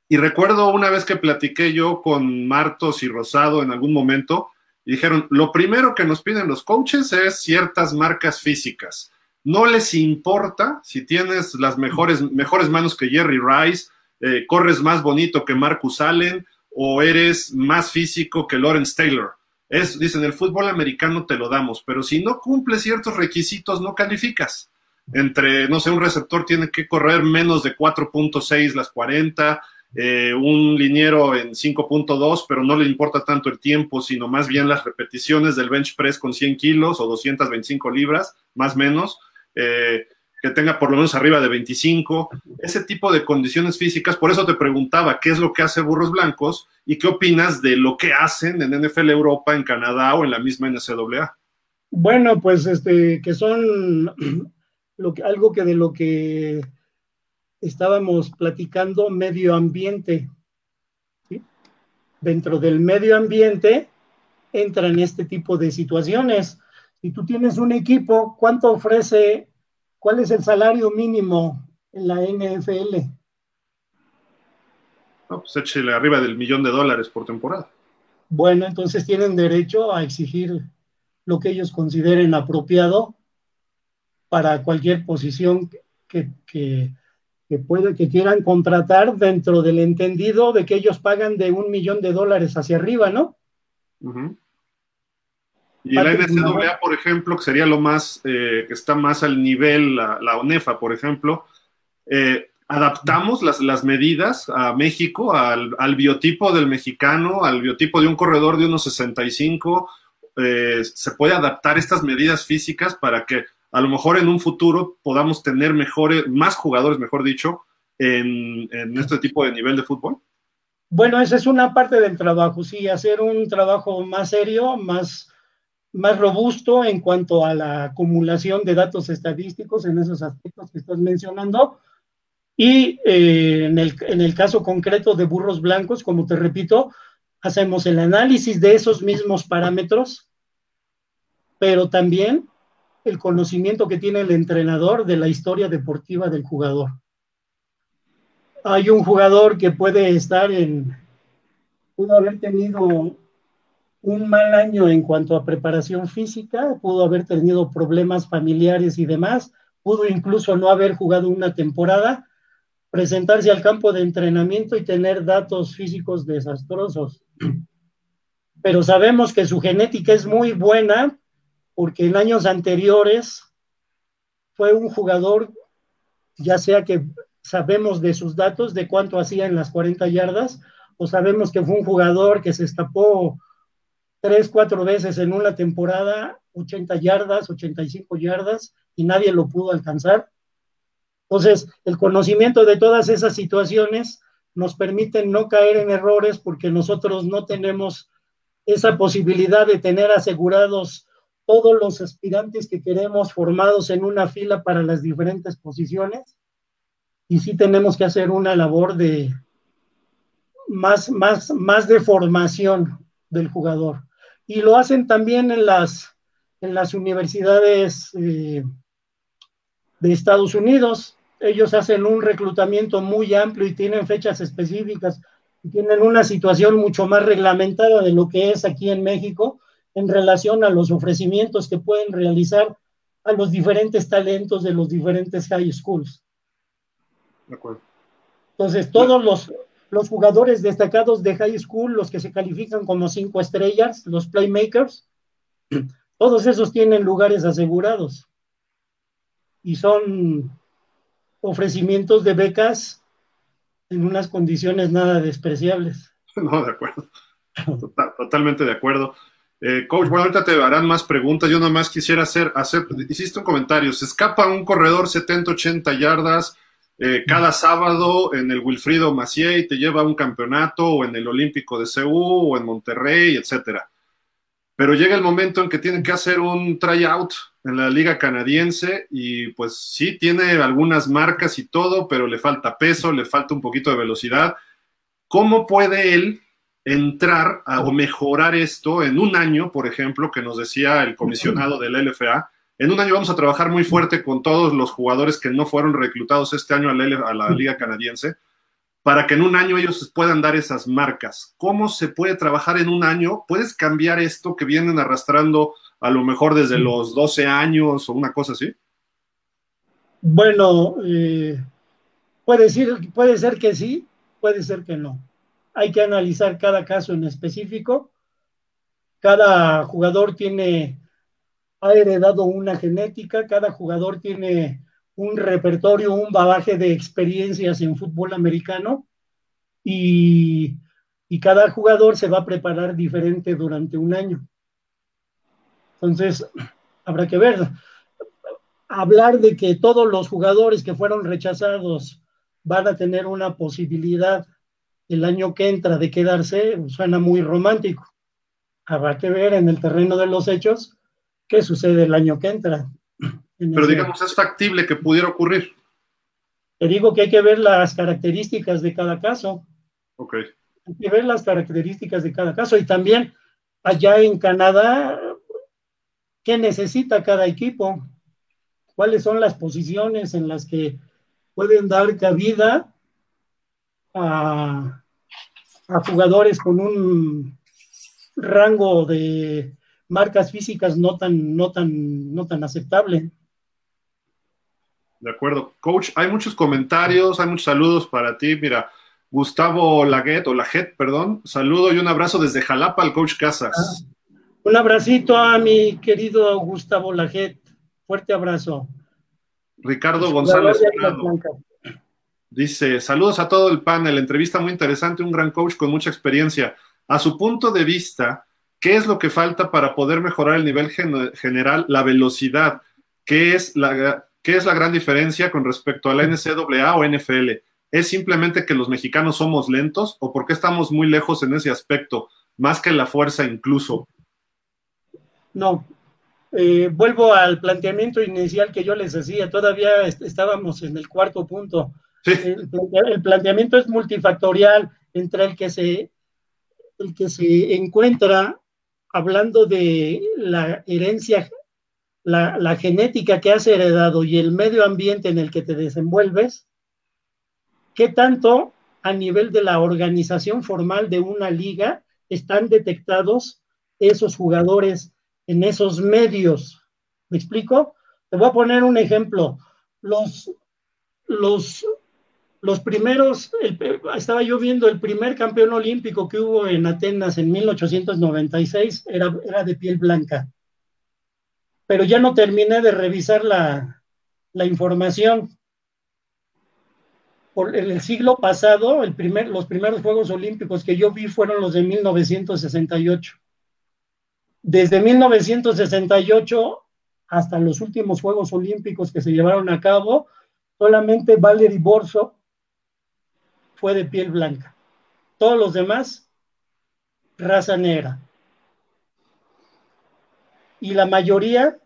Y recuerdo una vez que platiqué yo con Martos y Rosado en algún momento, y dijeron, lo primero que nos piden los coaches es ciertas marcas físicas. No les importa si tienes las mejores, mejores manos que Jerry Rice, eh, corres más bonito que Marcus Allen o eres más físico que Lawrence Taylor. Es, dicen, el fútbol americano te lo damos, pero si no cumple ciertos requisitos, no calificas. Entre, no sé, un receptor tiene que correr menos de 4.6 las 40, eh, un liniero en 5.2, pero no le importa tanto el tiempo, sino más bien las repeticiones del bench press con 100 kilos o 225 libras, más menos, eh, que tenga por lo menos arriba de 25, ese tipo de condiciones físicas. Por eso te preguntaba qué es lo que hace Burros Blancos y qué opinas de lo que hacen en NFL Europa, en Canadá o en la misma NCAA. Bueno, pues este, que son algo que de lo que estábamos platicando medio ambiente. Dentro del medio ambiente entran este tipo de situaciones. Si tú tienes un equipo, ¿cuánto ofrece? ¿Cuál es el salario mínimo en la NFL? No, pues échale arriba del millón de dólares por temporada. Bueno, entonces tienen derecho a exigir lo que ellos consideren apropiado para cualquier posición que, que, que, puede, que quieran contratar dentro del entendido de que ellos pagan de un millón de dólares hacia arriba, ¿no? Y la NCAA, por ejemplo, que sería lo más, eh, que está más al nivel, la, la ONEFA, por ejemplo, eh, adaptamos las, las, medidas a México, al, al, biotipo del mexicano, al biotipo de un corredor de unos 65, eh, se puede adaptar estas medidas físicas para que a lo mejor en un futuro podamos tener mejores, más jugadores, mejor dicho, en, en, este tipo de nivel de fútbol? Bueno, esa es una parte del trabajo, sí, hacer un trabajo más serio, más, más robusto en cuanto a la acumulación de datos estadísticos en esos aspectos que estás mencionando. Y eh, en, el, en el caso concreto de burros blancos, como te repito, hacemos el análisis de esos mismos parámetros, pero también el conocimiento que tiene el entrenador de la historia deportiva del jugador. Hay un jugador que puede estar en, pudo haber tenido un mal año en cuanto a preparación física, pudo haber tenido problemas familiares y demás, pudo incluso no haber jugado una temporada, presentarse al campo de entrenamiento y tener datos físicos desastrosos. Pero sabemos que su genética es muy buena porque en años anteriores fue un jugador, ya sea que sabemos de sus datos, de cuánto hacía en las 40 yardas, o sabemos que fue un jugador que se escapó tres, cuatro veces en una temporada, 80 yardas, 85 yardas, y nadie lo pudo alcanzar. Entonces, el conocimiento de todas esas situaciones nos permite no caer en errores porque nosotros no tenemos esa posibilidad de tener asegurados todos los aspirantes que queremos formados en una fila para las diferentes posiciones y sí tenemos que hacer una labor de más, más, más de formación del jugador. Y lo hacen también en las, en las universidades eh, de Estados Unidos. Ellos hacen un reclutamiento muy amplio y tienen fechas específicas y tienen una situación mucho más reglamentada de lo que es aquí en México en relación a los ofrecimientos que pueden realizar a los diferentes talentos de los diferentes high schools. De acuerdo. Entonces, todos los, los jugadores destacados de high school, los que se califican como cinco estrellas, los playmakers, todos esos tienen lugares asegurados. Y son ofrecimientos de becas en unas condiciones nada despreciables. No, de acuerdo. Total, totalmente de acuerdo. Eh, coach, bueno, ahorita te harán más preguntas. Yo nada más quisiera hacer, hacer, hiciste un comentario. Se escapa un corredor 70, 80 yardas eh, cada sábado en el Wilfrido Macié y te lleva a un campeonato o en el Olímpico de Ceú o en Monterrey, etcétera. pero llega el momento en que tienen que hacer un tryout en la liga canadiense y pues sí tiene algunas marcas y todo, pero le falta peso, le falta un poquito de velocidad. ¿Cómo puede él entrar o mejorar esto en un año, por ejemplo, que nos decía el comisionado del LFA? En un año vamos a trabajar muy fuerte con todos los jugadores que no fueron reclutados este año a la liga canadiense para que en un año ellos puedan dar esas marcas. ¿Cómo se puede trabajar en un año? ¿Puedes cambiar esto que vienen arrastrando a lo mejor desde los 12 años o una cosa así? Bueno, eh, puede, decir, puede ser que sí, puede ser que no. Hay que analizar cada caso en específico. Cada jugador tiene, ha heredado una genética, cada jugador tiene un repertorio, un bagaje de experiencias en fútbol americano y, cada jugador se va a preparar diferente durante un año. Entonces, habrá que ver. Hablar de que todos los jugadores que fueron rechazados van a tener una posibilidad el año que entra de quedarse suena muy romántico. Habrá que ver en el terreno de los hechos qué sucede el año que entra. Pero digamos, es factible que pudiera ocurrir. Te digo que hay que ver las características de cada caso. Ok. Hay que ver las características de cada caso. Y también allá en Canadá, ¿qué necesita cada equipo? ¿Cuáles son las posiciones en las que pueden dar cabida a, a jugadores con un rango de marcas físicas no tan, no tan, no tan aceptable? De acuerdo. Coach, hay muchos comentarios, hay muchos saludos para ti. Mira, Gustavo Laguet, o Laget, perdón, saludo y un abrazo desde Jalapa al coach Casas. Ah, un abracito a mi querido Gustavo Laget. Fuerte abrazo. Ricardo González. Dice, saludos a todo el panel, entrevista muy interesante, un gran coach con mucha experiencia. A su punto de vista, ¿qué es lo que falta para poder mejorar el nivel general, la velocidad? ¿Qué es la, ¿Qué es la gran diferencia con respecto a la NCAA o NFL? ¿Es simplemente que los mexicanos somos lentos o por qué estamos muy lejos en ese aspecto, más que la fuerza incluso? No, eh, vuelvo al planteamiento inicial que yo les hacía, todavía estábamos en el cuarto punto. El, el, planteamiento es multifactorial entre el que se, el que se encuentra hablando de la herencia la, genética que has heredado y el medio ambiente en el que te desenvuelves, ¿qué tanto a nivel de la organización formal de una liga están detectados esos jugadores en esos medios? ¿Me explico? Te voy a poner un ejemplo. Los, los, los primeros, estaba yo viendo el primer campeón olímpico que hubo en Atenas en 1896, era, era de piel blanca pero ya no terminé de revisar la, información. Por el siglo pasado, el primer, los primeros Juegos Olímpicos que yo vi fueron los de 1968. Desde 1968 hasta los últimos Juegos Olímpicos que se llevaron a cabo, solamente Valery Borso fue de piel blanca. Todos los demás, raza negra y la mayoría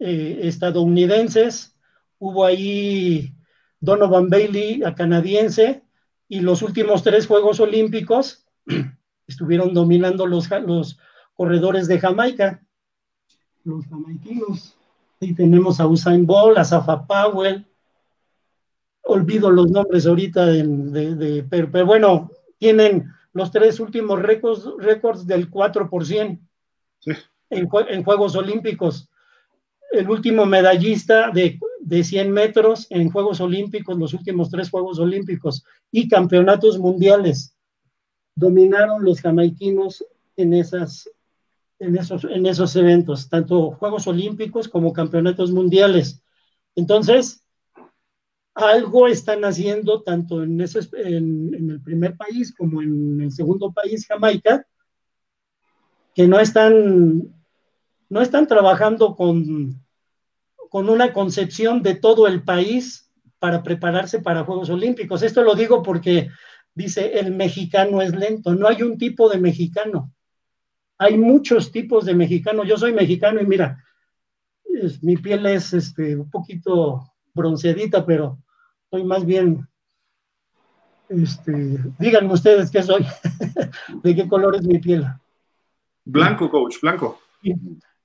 eh, estadounidenses. Hubo ahí Donovan Bailey, a canadiense, y los últimos tres Juegos Olímpicos estuvieron dominando los, corredores de Jamaica, los jamaiquinos. Y tenemos a Usain Bolt, a Safa Powell, olvido los nombres ahorita, de, pero, bueno, tienen los tres últimos récords, récords del 4%. Sí en, Juegos Olímpicos. El último medallista de, de 100 metros en Juegos Olímpicos, los últimos tres Juegos Olímpicos y campeonatos mundiales. Dominaron los jamaiquinos en, esas, en, esos, en esos eventos, tanto Juegos Olímpicos como campeonatos mundiales. Entonces, algo están haciendo tanto en, en, el primer país como en el segundo país, Jamaica, que no están no están trabajando con, con una concepción de todo el país para prepararse para Juegos Olímpicos. Esto lo digo porque dice, el mexicano es lento, no hay un tipo de mexicano. hay muchos tipos de mexicanos. Yo soy mexicano y mira, mi piel es este, un poquito bronceadita, pero soy más bien, este, díganme ustedes qué soy, de qué color es mi piel. Blanco, coach, blanco.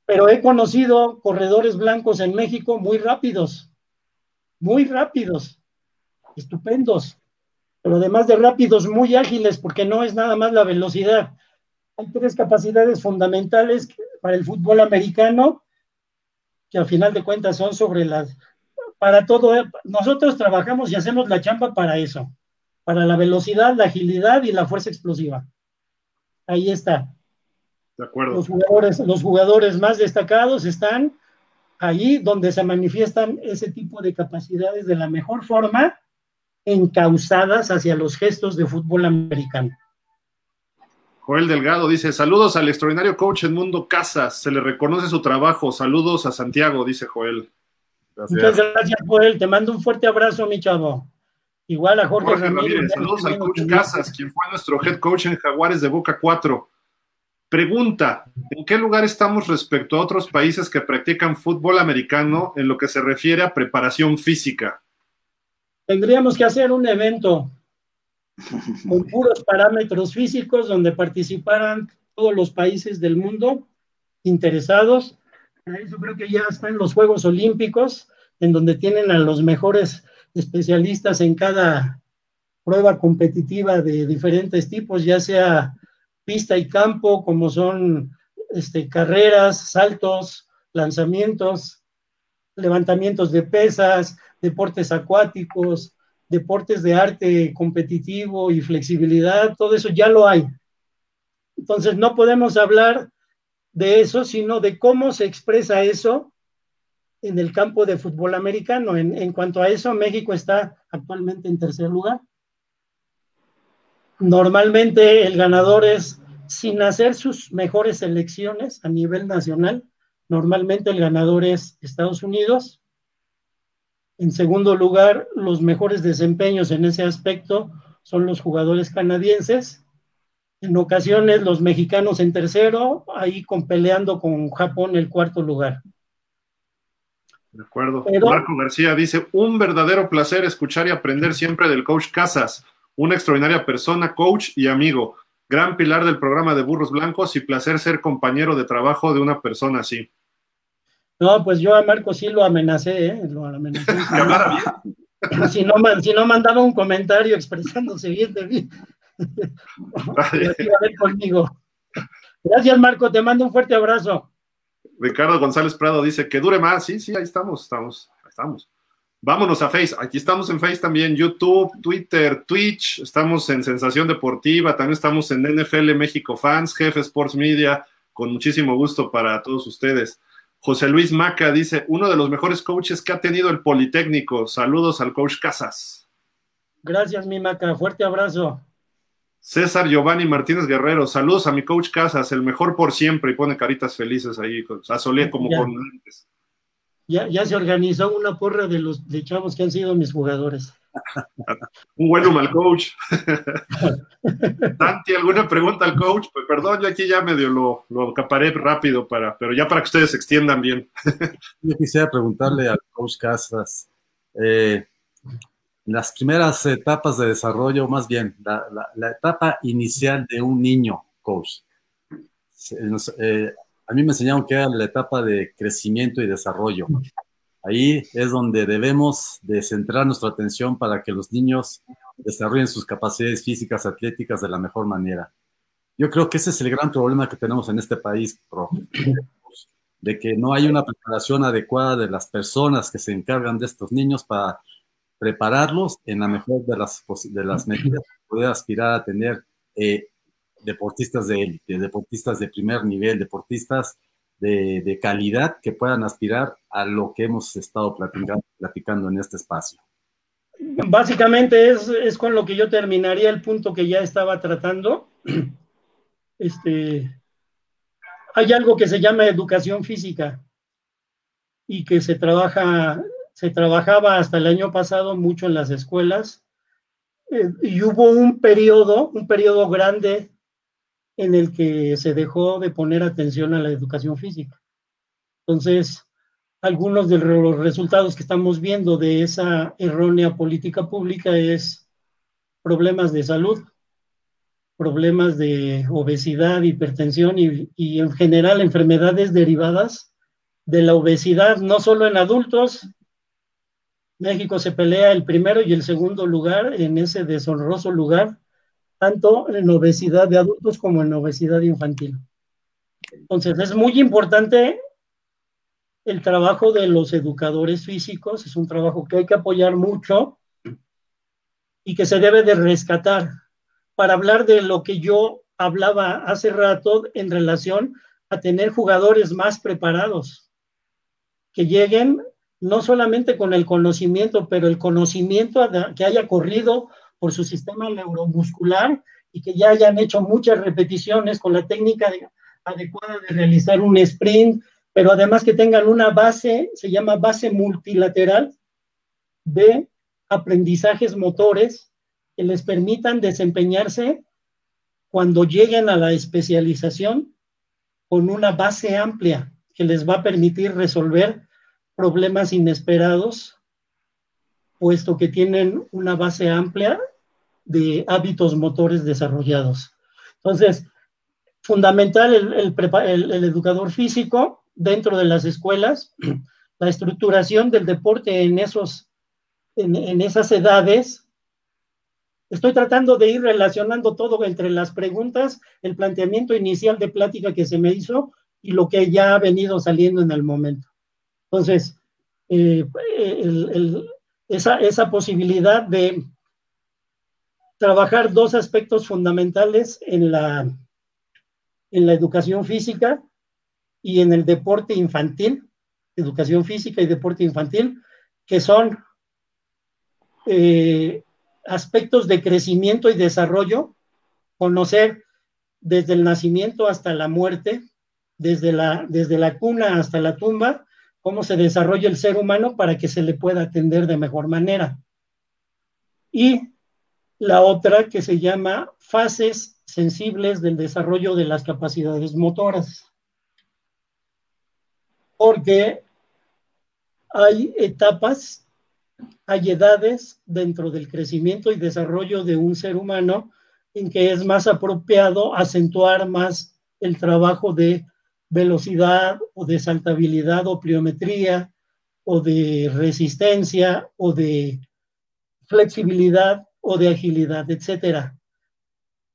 Pero he conocido corredores blancos en México muy rápidos, muy rápidos, estupendos, pero además de rápidos, muy ágiles, porque no es nada más la velocidad, hay tres capacidades fundamentales para el fútbol americano que al final de cuentas son sobre las, para todo, nosotros trabajamos y hacemos la chamba para eso, para la velocidad, la agilidad y la fuerza explosiva. Ahí está. De acuerdo. Los jugadores, los jugadores más destacados están ahí donde se manifiestan ese tipo de capacidades de la mejor forma, encausadas hacia los gestos de fútbol americano. Joel Delgado dice, saludos al extraordinario coach Mundo Casas, se le reconoce su trabajo, saludos a Santiago, dice Joel. Muchas gracias, Joel, te mando un fuerte abrazo, mi chavo. Igual a Jorge, Ramírez. Saludos al coach Casas, quien fue nuestro head coach en Jaguares de Boca 4. Pregunta, ¿en qué lugar estamos respecto a otros países que practican fútbol americano en lo que se refiere a preparación física? Tendríamos que hacer un evento con puros parámetros físicos donde participaran todos los países del mundo interesados. Yo creo que ya están los Juegos Olímpicos, en donde tienen a los mejores especialistas en cada prueba competitiva de diferentes tipos, ya sea pista y campo, como son este, carreras, saltos, lanzamientos, levantamientos de pesas, deportes acuáticos, deportes de arte competitivo y flexibilidad, todo eso ya lo hay. Entonces no podemos hablar de eso, sino de cómo se expresa eso en el campo de fútbol americano. En, cuanto a eso, México está actualmente en tercer lugar. Normalmente el ganador es, sin hacer sus mejores selecciones a nivel nacional, normalmente el ganador es Estados Unidos, en segundo lugar, los mejores desempeños en ese aspecto son los jugadores canadienses. En ocasiones los mexicanos en tercero, ahí con, peleando con Japón el cuarto lugar. De acuerdo. Marco García dice, un verdadero placer escuchar y aprender siempre del coach Casas, una extraordinaria persona, coach y amigo, gran pilar del programa de Burros Blancos y placer ser compañero de trabajo de una persona así. No, pues yo a Marco sí lo amenacé, ¿eh? Lo amenacé. si, no, si no mandaba un comentario expresándose bien de mí. Conmigo. Gracias, Marco. Te mando un fuerte abrazo. Ricardo González Prado dice que dure más. Sí, sí, ahí estamos, estamos, ahí estamos. Vámonos a Face. Aquí estamos en Face también, YouTube, Twitter, Twitch. Estamos en Sensación Deportiva. También estamos en NFL México Fans, Jefe Sports Media. Con muchísimo gusto para todos ustedes. José Luis Maca dice, uno de los mejores coaches que ha tenido el Politécnico. Saludos al coach Casas. Gracias, mi Maca. Fuerte abrazo. César Giovanni Martínez Guerrero, saludos a mi coach Casas, el mejor por siempre, y pone caritas felices ahí, a Solé como con antes. Ya, ya se organizó una porra de los de chavos que han sido mis jugadores. Un bueno mal coach. Santi, ¿alguna pregunta al coach? Pues perdón, yo aquí ya medio lo, lo acaparé rápido, para, pero ya para que ustedes se extiendan bien. yo quisiera preguntarle al coach Casas, eh, las primeras etapas de desarrollo, más bien, la, etapa inicial de un niño, coach. Eh, a mí me enseñaron que era la etapa de crecimiento y desarrollo. Ahí es donde debemos de centrar nuestra atención para que los niños desarrollen sus capacidades físicas, atléticas de la mejor manera. Yo creo que ese es el gran problema que tenemos en este país, de que no hay una preparación adecuada de las personas que se encargan de estos niños para prepararlos en la mejor de las, de las medidas, poder aspirar a tener eh, deportistas de élite, deportistas de primer nivel, deportistas de, calidad que puedan aspirar a lo que hemos estado platicando, platicando en este espacio. Básicamente es, es, con lo que yo terminaría el punto que ya estaba tratando. Este, hay algo que se llama educación física y que se trabaja, se trabajaba hasta el año pasado mucho en las escuelas. Eh, y hubo un periodo, un periodo grande en el que se dejó de poner atención a la educación física. Entonces, algunos de los resultados que estamos viendo de esa errónea política pública es problemas de salud, problemas de obesidad, hipertensión y, y, en general enfermedades derivadas de la obesidad, no solo en adultos. México se pelea el primero y el segundo lugar en ese deshonroso lugar, tanto en obesidad de adultos como en obesidad infantil. Entonces, es muy importante el trabajo de los educadores físicos, es un trabajo que hay que apoyar mucho y que se debe de rescatar para hablar de lo que yo hablaba hace rato en relación a tener jugadores más preparados, que lleguen no solamente con el conocimiento, pero el conocimiento que haya corrido por su sistema neuromuscular y que ya hayan hecho muchas repeticiones con la técnica adecuada de realizar un sprint, pero además que tengan una base, se llama base multilateral de aprendizajes motores que les permitan desempeñarse cuando lleguen a la especialización con una base amplia que les va a permitir resolver problemas inesperados, puesto que tienen una base amplia de hábitos motores desarrollados. Entonces, fundamental el, educador físico dentro de las escuelas, la estructuración del deporte en, esos, en esas edades Estoy tratando de ir relacionando todo entre las preguntas, el planteamiento inicial de plática que se me hizo y lo que ya ha venido saliendo en el momento. Entonces, eh, esa, posibilidad de trabajar dos aspectos fundamentales en la, en la educación física y en el deporte infantil, educación física y deporte infantil, que son eh, aspectos de crecimiento y desarrollo, conocer desde el nacimiento hasta la muerte, desde la, desde la cuna hasta la tumba, cómo se desarrolla el ser humano para que se le pueda atender de mejor manera. Y la otra que se llama fases sensibles del desarrollo de las capacidades motoras. Porque hay etapas hay edades dentro del crecimiento y desarrollo de un ser humano en que es más apropiado acentuar más el trabajo de velocidad o de saltabilidad o pliometría o de resistencia o de flexibilidad o de agilidad, etcétera.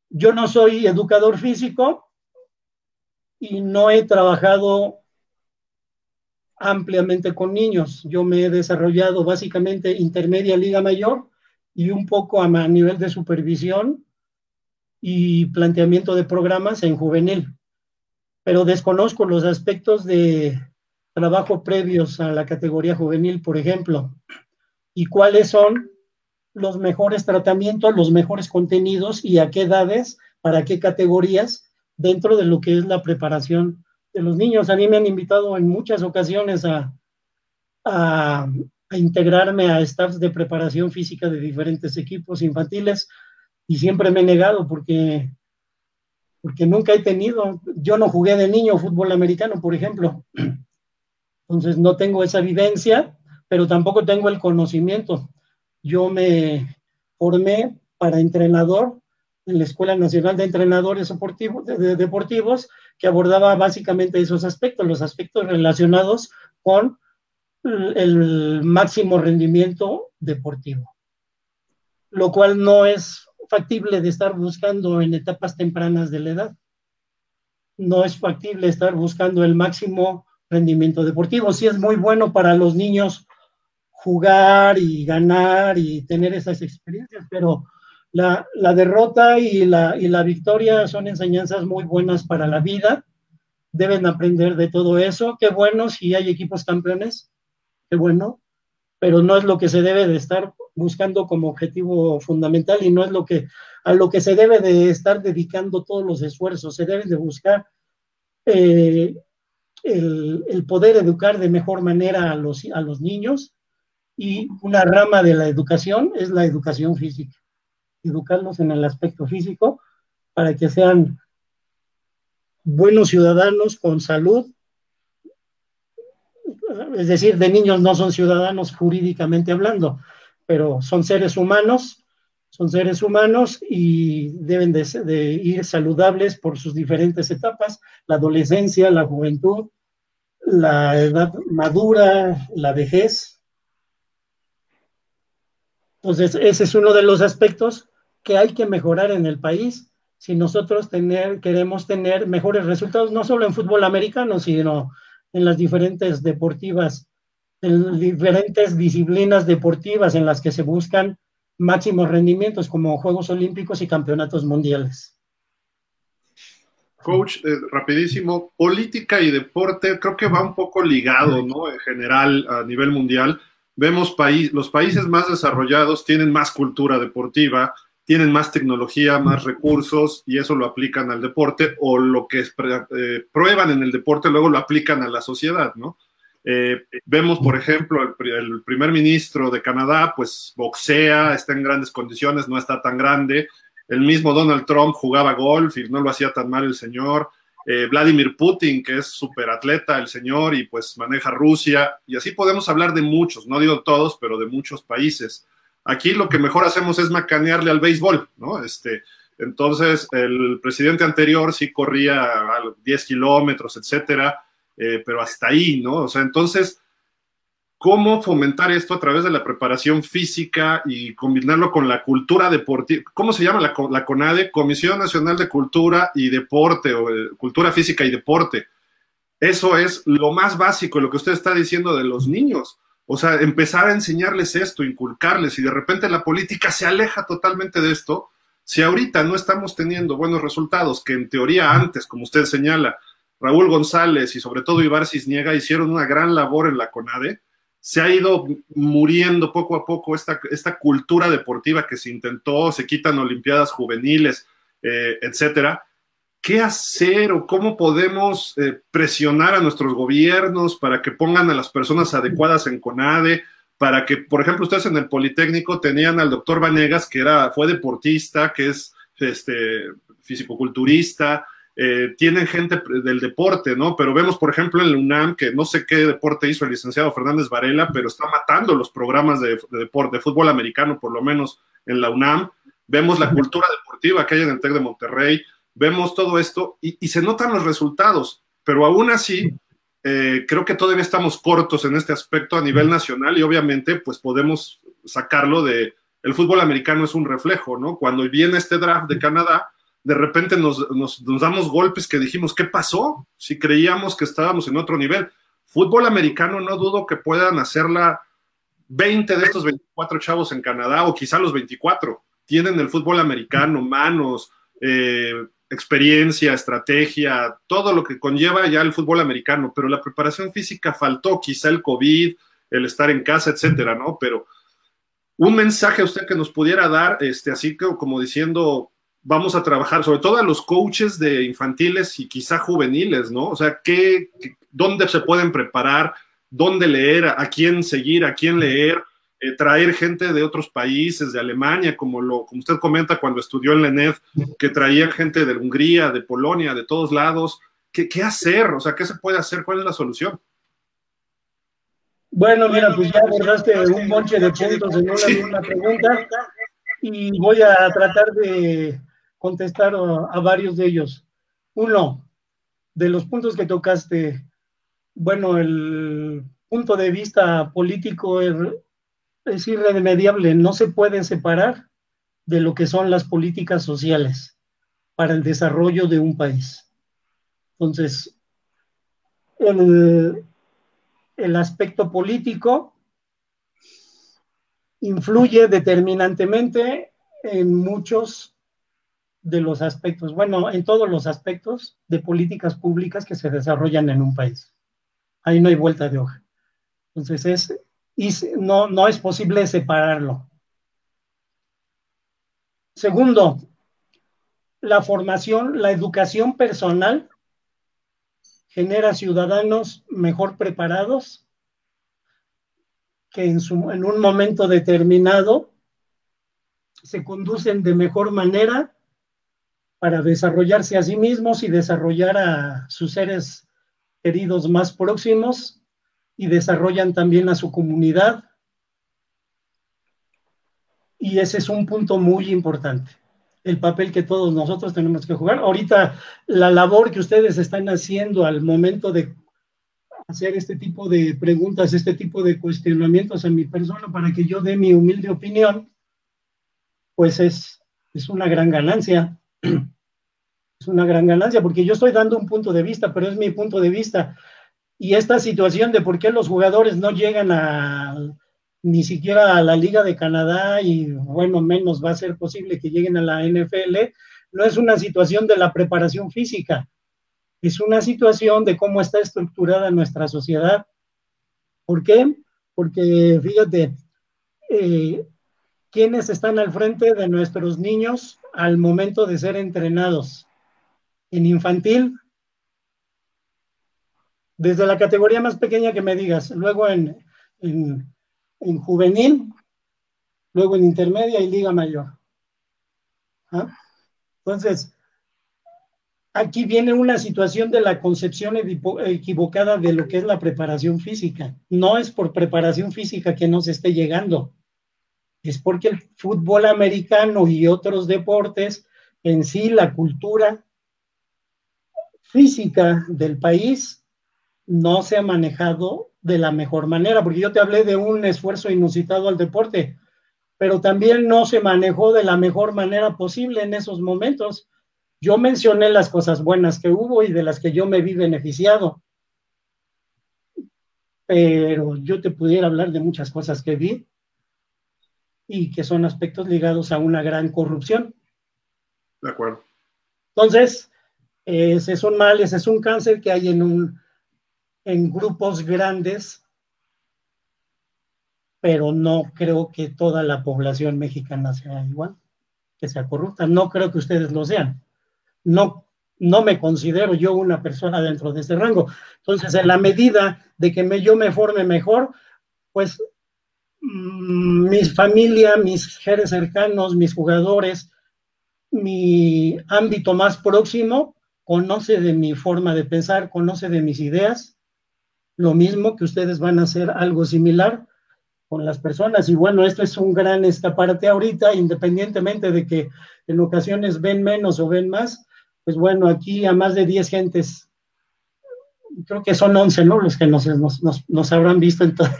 Yo no soy educador físico y no he trabajado ampliamente con niños. Yo me he desarrollado básicamente intermedia liga mayor y un poco a, nivel de supervisión y planteamiento de programas en juvenil. Pero desconozco los aspectos de trabajo previos a la categoría juvenil, por ejemplo, y cuáles son los mejores tratamientos, los mejores contenidos y a qué edades, para qué categorías dentro de lo que es la preparación de los niños. A mí me han invitado en muchas ocasiones a, integrarme a staffs de preparación física de diferentes equipos infantiles y siempre me he negado porque, porque nunca he tenido, yo no jugué de niño fútbol americano, por ejemplo. Entonces no tengo esa vivencia, pero tampoco tengo el conocimiento. Yo me formé para entrenador en la Escuela Nacional de Entrenadores Deportivos, de, deportivos que abordaba básicamente esos aspectos, los aspectos relacionados con el máximo rendimiento deportivo, lo cual no es factible de estar buscando en etapas tempranas de la edad. No es factible estar buscando el máximo rendimiento deportivo. Sí es muy bueno para los niños jugar y ganar y tener esas experiencias, pero la, la derrota y la, y la victoria son enseñanzas muy buenas para la vida. Deben aprender de todo eso. Qué bueno si hay equipos campeones, qué bueno, pero no es lo que se debe de estar buscando como objetivo fundamental y no es lo que a lo que se debe de estar dedicando todos los esfuerzos. Se deben de buscar eh, el, el, poder educar de mejor manera a los, a los niños y una rama de la educación es la educación física educarlos en el aspecto físico para que sean buenos ciudadanos con salud, es decir, de niños no son ciudadanos jurídicamente hablando, pero son seres humanos, son seres humanos y deben de, ir saludables por sus diferentes etapas, la adolescencia, la juventud, la edad madura, la vejez. Entonces, ese es uno de los aspectos que hay que mejorar en el país si nosotros queremos tener mejores resultados, no solo en fútbol americano, sino en las diferentes deportivas, en diferentes disciplinas deportivas en las que se buscan máximos rendimientos como Juegos Olímpicos y Campeonatos Mundiales. Coach, eh, rapidísimo, política y deporte creo que va un poco ligado, ¿no? En general, a nivel mundial, vemos país, los países más desarrollados tienen más cultura deportiva, tienen más tecnología, más recursos y eso lo aplican al deporte o lo que eh, prueban en el deporte luego lo aplican a la sociedad, ¿no? Eh, vemos, por ejemplo, el, el, primer ministro de Canadá, pues boxea, está en grandes condiciones, no está tan grande. El mismo Donald Trump jugaba golf y no lo hacía tan mal el señor. Eh, Vladimir Putin, que es súper atleta el señor y pues maneja Rusia. Y así podemos hablar de muchos, no digo todos, pero de muchos países. Aquí lo que mejor hacemos es macanearle al béisbol, ¿no? Este, entonces, el presidente anterior sí corría a 10 kilómetros, etcétera, eh, pero hasta ahí, ¿no? O sea, entonces, ¿cómo fomentar esto a través de la preparación física y combinarlo con la cultura deportiva? ¿Cómo se llama la, CONADE? Comisión Nacional de Cultura y Deporte, o eh, Cultura Física y Deporte. Eso es lo más básico, lo que usted está diciendo de los niños. O sea, empezar a enseñarles esto, inculcarles, y de repente la política se aleja totalmente de esto. Si ahorita no estamos teniendo buenos resultados, que en teoría antes, como usted señala, Raúl González y sobre todo Ibar Cisniega hicieron una gran labor en la CONADE, se ha ido muriendo poco a poco esta, esta cultura deportiva que se intentó, se quitan Olimpiadas juveniles, eh, etcétera qué hacer o cómo podemos eh, presionar a nuestros gobiernos para que pongan a las personas adecuadas en CONADE, para que, por ejemplo, ustedes en el Politécnico tenían al doctor Vanegas, que era, fue deportista, que es este, fisicoculturista, eh, tienen gente del deporte, ¿no? Pero vemos, por ejemplo, en el UNAM, que no sé qué deporte hizo el licenciado Fernández Varela, pero está matando los programas de, de deporte, de fútbol americano, por lo menos en la UNAM. Vemos la cultura deportiva que hay en el TEC de Monterrey, vemos todo esto y, se notan los resultados, pero aún así eh, creo que todavía estamos cortos en este aspecto a nivel nacional y obviamente pues podemos sacarlo de, el fútbol americano es un reflejo, ¿no? Cuando viene este draft de Canadá, de repente nos, nos, damos golpes que dijimos, ¿qué pasó? Si creíamos que estábamos en otro nivel. Fútbol americano no dudo que puedan hacerla 20 de estos 24 chavos en Canadá o quizá los 24. Tienen el fútbol americano, manos, eh, experiencia, estrategia, todo lo que conlleva ya el fútbol americano, pero la preparación física faltó, quizá el COVID, el estar en casa, etcétera, ¿no? Pero un mensaje a usted que nos pudiera dar, este, así que como diciendo, vamos a trabajar, sobre todo a los coaches de infantiles y quizá juveniles, ¿no? O sea, ¿qué, dónde se pueden preparar? ¿Dónde leer? ¿A quién seguir? ¿A quién leer? Eh, traer gente de otros países, de Alemania, como, lo, como usted comenta cuando estudió en la ENEF, que traían gente de Hungría, de Polonia, de todos lados. ¿Qué, ¿Qué, hacer? O sea, ¿qué se puede hacer? ¿Cuál es la solución? Bueno, mira, pues ya abordaste un monte de puntos en una, sí. una pregunta y voy a tratar de contestar a, a varios de ellos. Uno, de los puntos que tocaste, bueno, el punto de vista político es irremediable, no se pueden separar de lo que son las políticas sociales para el desarrollo de un país. Entonces, el, el aspecto político influye determinantemente en muchos de los aspectos, bueno, en todos los aspectos de políticas públicas que se desarrollan en un país. Ahí no hay vuelta de hoja. Entonces, es y no, no es posible separarlo. Segundo, la formación, la educación personal genera ciudadanos mejor preparados que en, su, en un momento determinado se conducen de mejor manera para desarrollarse a sí mismos y desarrollar a sus seres queridos más próximos y desarrollan también a su comunidad. Y ese es un punto muy importante, el papel que todos nosotros tenemos que jugar. Ahorita la labor que ustedes están haciendo al momento de hacer este tipo de preguntas, este tipo de cuestionamientos a mi persona para que yo dé mi humilde opinión, pues es, es una gran ganancia. Es una gran ganancia porque yo estoy dando un punto de vista, pero es mi punto de vista. Y esta situación de por qué los jugadores no llegan ni siquiera a la Liga de Canadá y bueno, menos va a ser posible que lleguen a la NFL, no es una situación de la preparación física, es una situación de cómo está estructurada nuestra sociedad. ¿Por qué? Porque fíjate, eh, ¿quiénes están al frente de nuestros niños al momento de ser entrenados? En infantil, desde la categoría más pequeña que me digas, luego en, en, en juvenil, luego en intermedia y liga mayor. ¿Ah? Entonces, aquí viene una situación de la concepción equivocada de lo que es la preparación física. No es por preparación física que no se esté llegando, es porque el fútbol americano y otros deportes, en sí la cultura física del país no se ha manejado de la mejor manera, porque yo te hablé de un esfuerzo inusitado al deporte, pero también no se manejó de la mejor manera posible en esos momentos yo mencioné las cosas buenas que hubo y de las que yo me vi beneficiado, pero yo te pudiera hablar de muchas cosas que vi y que son aspectos ligados a una gran corrupción. De acuerdo. Entonces, ese es un mal, ese es un cáncer que hay en, un, en grupos grandes, pero no creo que toda la población mexicana sea igual, que sea corrupta. No creo que ustedes lo sean no, no me considero yo una persona dentro de ese rango. Entonces, en la medida de que yo me forme mejor, pues mm, mi familia, mis seres cercanos, mis jugadores, mi ámbito más próximo, conoce de mi forma de pensar, conoce de mis ideas, lo mismo que ustedes van a hacer algo similar con las personas. Y bueno, esto es un gran escaparate ahorita, independientemente de que en ocasiones ven menos o ven más, pues bueno, aquí a más de 10 gentes, creo que son 11, ¿no? Los que nos, nos, habrán visto en toda,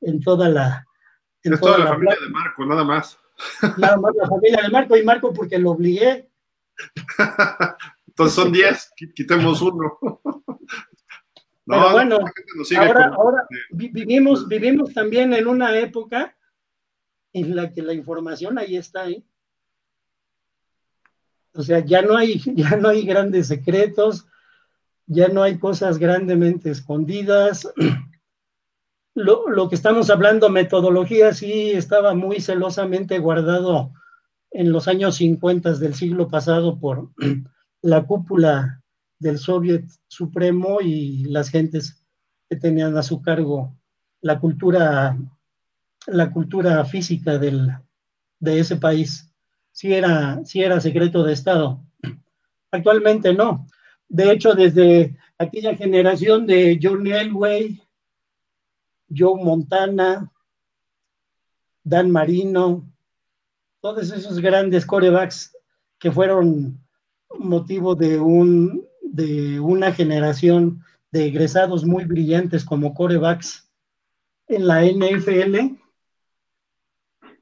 en toda la... es toda, la, familia de Marco, nada más. Nada más la familia de Marco y Marco porque lo obligué. Entonces son 10, quitemos uno. Pero bueno, ahora, ahora vivimos, vivimos también en una época en la que la información ahí está, ¿eh? O sea, ya no hay, ya no hay grandes secretos, ya no hay cosas grandemente escondidas. Lo, lo, que estamos hablando, metodología, sí estaba muy celosamente guardado en los años 50 del siglo pasado por la cúpula del Soviet Supremo y las gentes que tenían a su cargo la cultura, la cultura física del, de ese país si era, si era secreto de Estado. Actualmente no. De hecho, desde aquella generación de Johnny Elway, Joe Montana, Dan Marino, todos esos grandes corebacks que fueron motivo de, un, de una generación de egresados muy brillantes como corebacks en la NFL,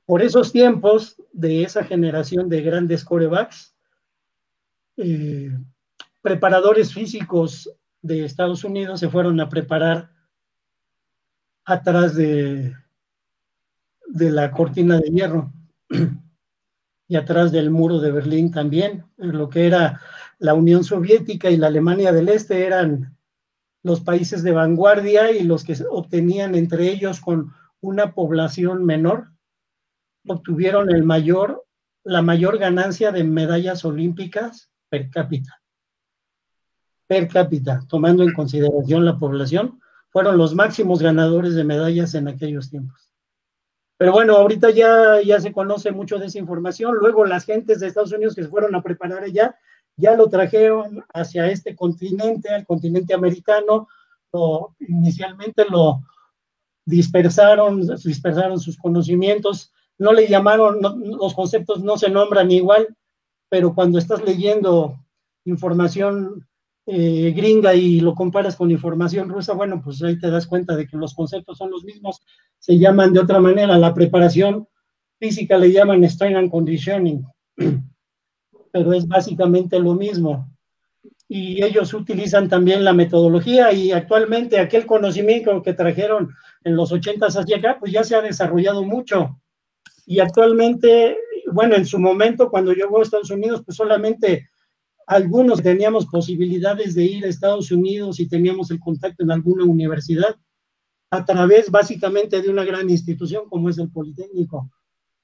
por esos tiempos de esa generación de grandes corebacks, eh, preparadores físicos de Estados Unidos se fueron a preparar atrás de, de la cortina de hierro y atrás del muro de Berlín también, lo que era la Unión Soviética y la Alemania del Este eran los países de vanguardia y los que obtenían entre ellos con una población menor obtuvieron el mayor, la mayor ganancia de medallas olímpicas per cápita. Per cápita, tomando en consideración la población, fueron los máximos ganadores de medallas en aquellos tiempos. Pero bueno, ahorita ya, ya se conoce mucho de esa información. Luego las gentes de Estados Unidos que se fueron a preparar allá, ya lo trajeron hacia este continente, al continente americano. Lo, inicialmente lo dispersaron, dispersaron sus conocimientos. No le llamaron, los conceptos no se nombran igual, pero cuando estás leyendo información eh, gringa y lo comparas con información rusa, bueno, pues ahí te das cuenta de que los conceptos son los mismos, se llaman de otra manera, la preparación física le llaman strength and conditioning, pero es básicamente lo mismo. Y ellos utilizan también la metodología y actualmente aquel conocimiento que trajeron en los 80 hacia acá, pues ya se ha desarrollado mucho. Y actualmente, bueno, en su momento, cuando llegó a Estados Unidos, pues solamente algunos teníamos posibilidades de ir a Estados Unidos y teníamos el contacto en alguna universidad a través básicamente de una gran institución como es el Politécnico.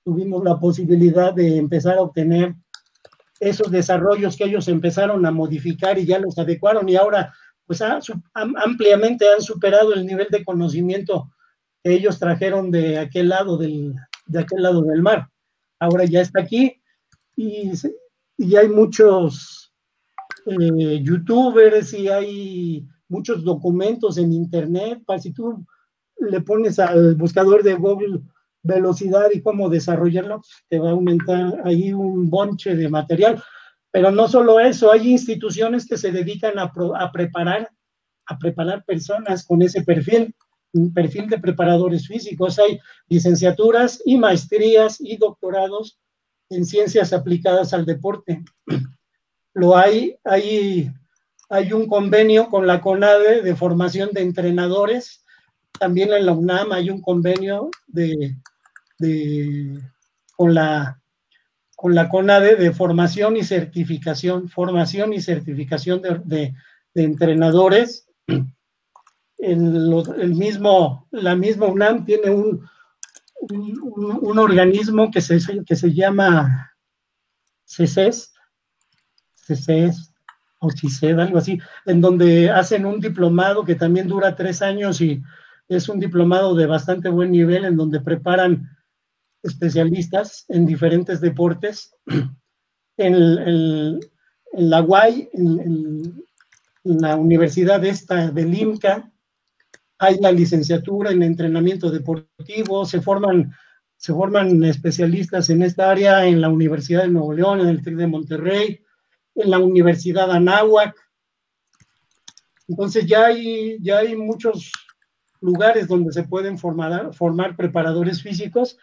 Tuvimos la posibilidad de empezar a obtener esos desarrollos que ellos empezaron a modificar y ya los adecuaron y ahora pues ampliamente han superado el nivel de conocimiento que ellos trajeron de aquel lado del, de aquel lado del mar. Ahora ya está aquí y, y hay muchos eh, youtubers y hay muchos documentos en internet. Para si tú le pones al buscador de Google velocidad y cómo desarrollarlo, te va a aumentar ahí un bonche de material. Pero no solo eso, hay instituciones que se dedican a, a preparar a preparar personas con ese perfil, un perfil de preparadores físicos. Hay licenciaturas y maestrías y doctorados en ciencias aplicadas al deporte lo hay, hay, hay un convenio con la CONADE de formación de entrenadores, también en la UNAM hay un convenio de, con, la, con la CONADE de formación y certificación, formación y certificación de, entrenadores. El, mismo, la misma UNAM tiene un, un, organismo que se, que se llama CECES, CCES o CICED, algo así, en donde hacen un diplomado que también dura tres años y es un diplomado de bastante buen nivel en donde preparan especialistas en diferentes deportes. En, la UAI, en, la universidad esta del IMCA, hay la licenciatura en entrenamiento deportivo, se forman, se forman especialistas en esta área en la Universidad de Nuevo León, en el TEC de Monterrey, en la Universidad Anáhuac. Entonces ya hay, ya hay muchos lugares donde se pueden formar, formar preparadores físicos,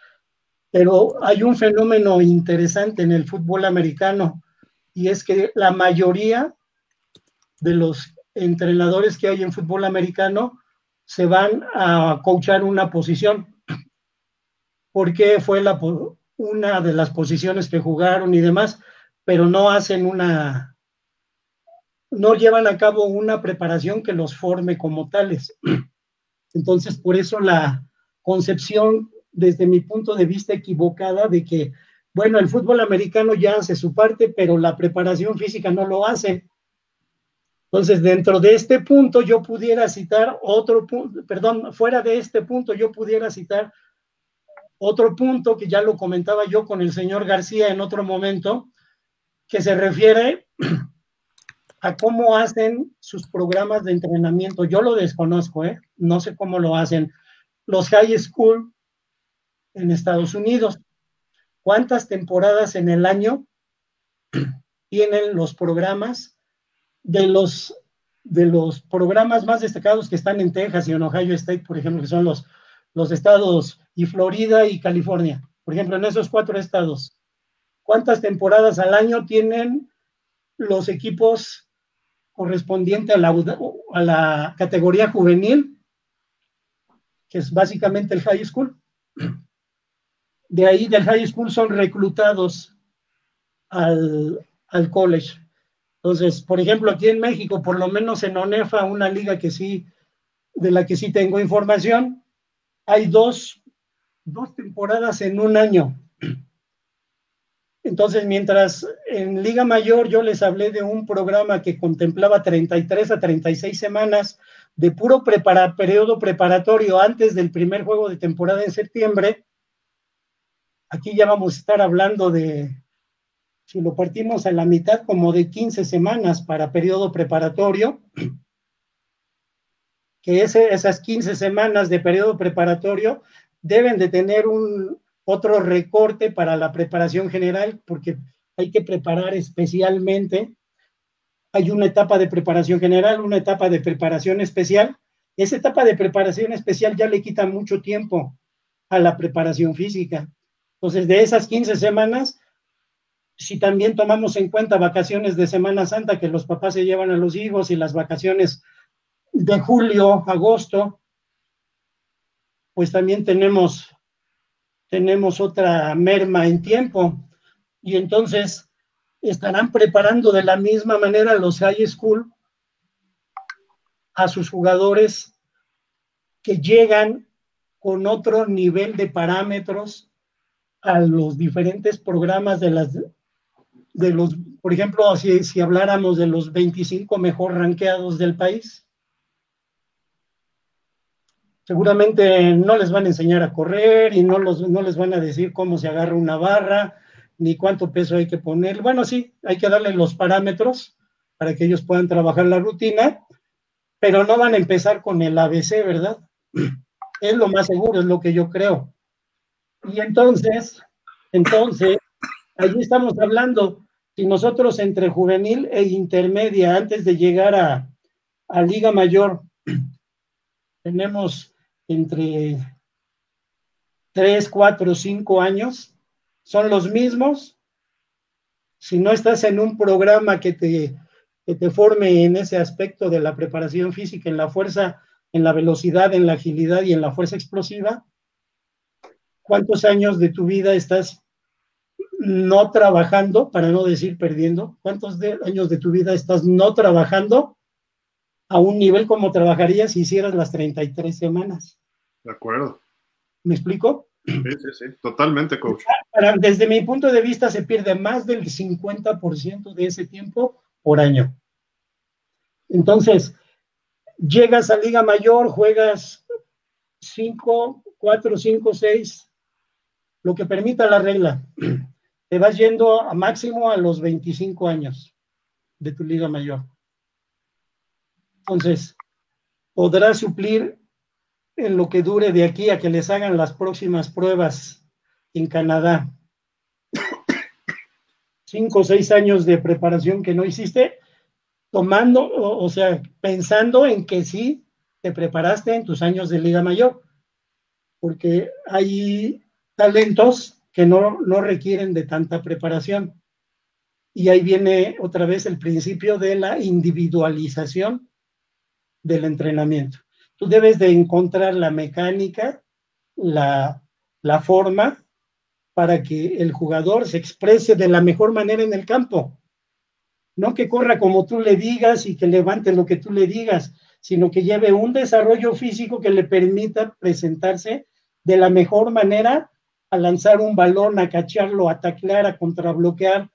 pero hay un fenómeno interesante en el fútbol americano y es que la mayoría de los entrenadores que hay en fútbol americano se van a coachar una posición, porque fue una de las posiciones que jugaron y demás, pero no hacen una, no llevan a cabo una preparación que los forme como tales. Entonces, por eso la concepción, desde mi punto de vista equivocada, de que, bueno, el fútbol americano ya hace su parte, pero la preparación física no lo hace. Entonces, dentro de este punto, yo pudiera citar otro punto, perdón, fuera de este punto, yo pudiera citar otro punto que ya lo comentaba yo con el señor García en otro momento, que se refiere a cómo hacen sus programas de entrenamiento. Yo lo desconozco, ¿eh? no sé cómo lo hacen los high school en Estados Unidos. ¿Cuántas temporadas en el año tienen los programas de los de los programas más destacados que están en Texas y en Ohio State, por ejemplo, que son los, los estados y Florida y California? Por ejemplo, en esos cuatro estados, cuántas temporadas al año tienen los equipos correspondientes a la, a la categoría juvenil, que es básicamente el high school. De ahí del high school son reclutados al, al college. Entonces, por ejemplo, aquí en México, por lo menos en ONEFA, una liga que sí, de la que sí tengo información, hay dos, dos temporadas en un año entonces, mientras en Liga Mayor yo les hablé de un programa que contemplaba 33 a 36 semanas de puro prepara, periodo preparatorio antes del primer juego de temporada en septiembre, aquí ya vamos a estar hablando de, si lo partimos a la mitad, como de 15 semanas para periodo preparatorio, que esas 15 semanas de periodo preparatorio deben de tener un otro recorte para la preparación general, porque hay que preparar especialmente. Hay una etapa de preparación general, una etapa de preparación especial. Esa etapa de preparación especial ya le quita mucho tiempo a la preparación física. Entonces, de esas 15 semanas, si también tomamos en cuenta vacaciones de Semana Santa que los papás se llevan a los hijos y las vacaciones de julio, agosto, pues también tenemos, tenemos otra merma en tiempo. Y entonces estarán preparando de la misma manera los high school a sus jugadores que llegan con otro nivel de parámetros a los diferentes programas de las de los, por ejemplo, si, si habláramos de los 25 mejor ranqueados del país, seguramente no les van a enseñar a correr y no, los, no les van a decir cómo se agarra una barra, ni cuánto peso hay que poner. Bueno, sí, hay que darle los parámetros para que ellos puedan trabajar la rutina, pero no van a empezar con el ABC, ¿verdad? Es lo más seguro, es lo que yo creo. Y entonces, entonces, allí estamos hablando, si nosotros entre juvenil e intermedia, antes de llegar a, a Liga Mayor, tenemos entre 3, 4, 5 años, son los mismos. Si no estás en un programa que te, que te forme en ese aspecto de la preparación física, en la fuerza, en la velocidad, en la agilidad y en la fuerza explosiva, ¿cuántos años de tu vida estás no trabajando, para no decir perdiendo? ¿Cuántos años de tu vida estás no trabajando a un nivel como trabajarías si hicieras las 33 semanas? De acuerdo. ¿Me explico? Sí, sí, sí, totalmente, coach. desde mi punto de vista, se pierde más del 50% de ese tiempo por año. Entonces, llegas a Liga Mayor, juegas 5, 4, 5, 6, lo que permita la regla. Te vas yendo a máximo a los 25 años de tu Liga Mayor. Entonces, podrás suplir en lo que dure de aquí a que les hagan las próximas pruebas en Canadá. Cinco o seis años de preparación que no hiciste, tomando, o, o, sea, pensando en que sí te preparaste en tus años de Liga Mayor, porque hay talentos que no, no requieren de tanta preparación. Y ahí viene otra vez el principio de la individualización del entrenamiento. Tú debes de encontrar la mecánica, la, la forma para que el jugador se exprese de la mejor manera en el campo. No que corra como tú le digas y que levante lo que tú le digas, sino que lleve un desarrollo físico que le permita presentarse de la mejor manera a lanzar un balón, a cacharlo, a taclear, a contrabloquear,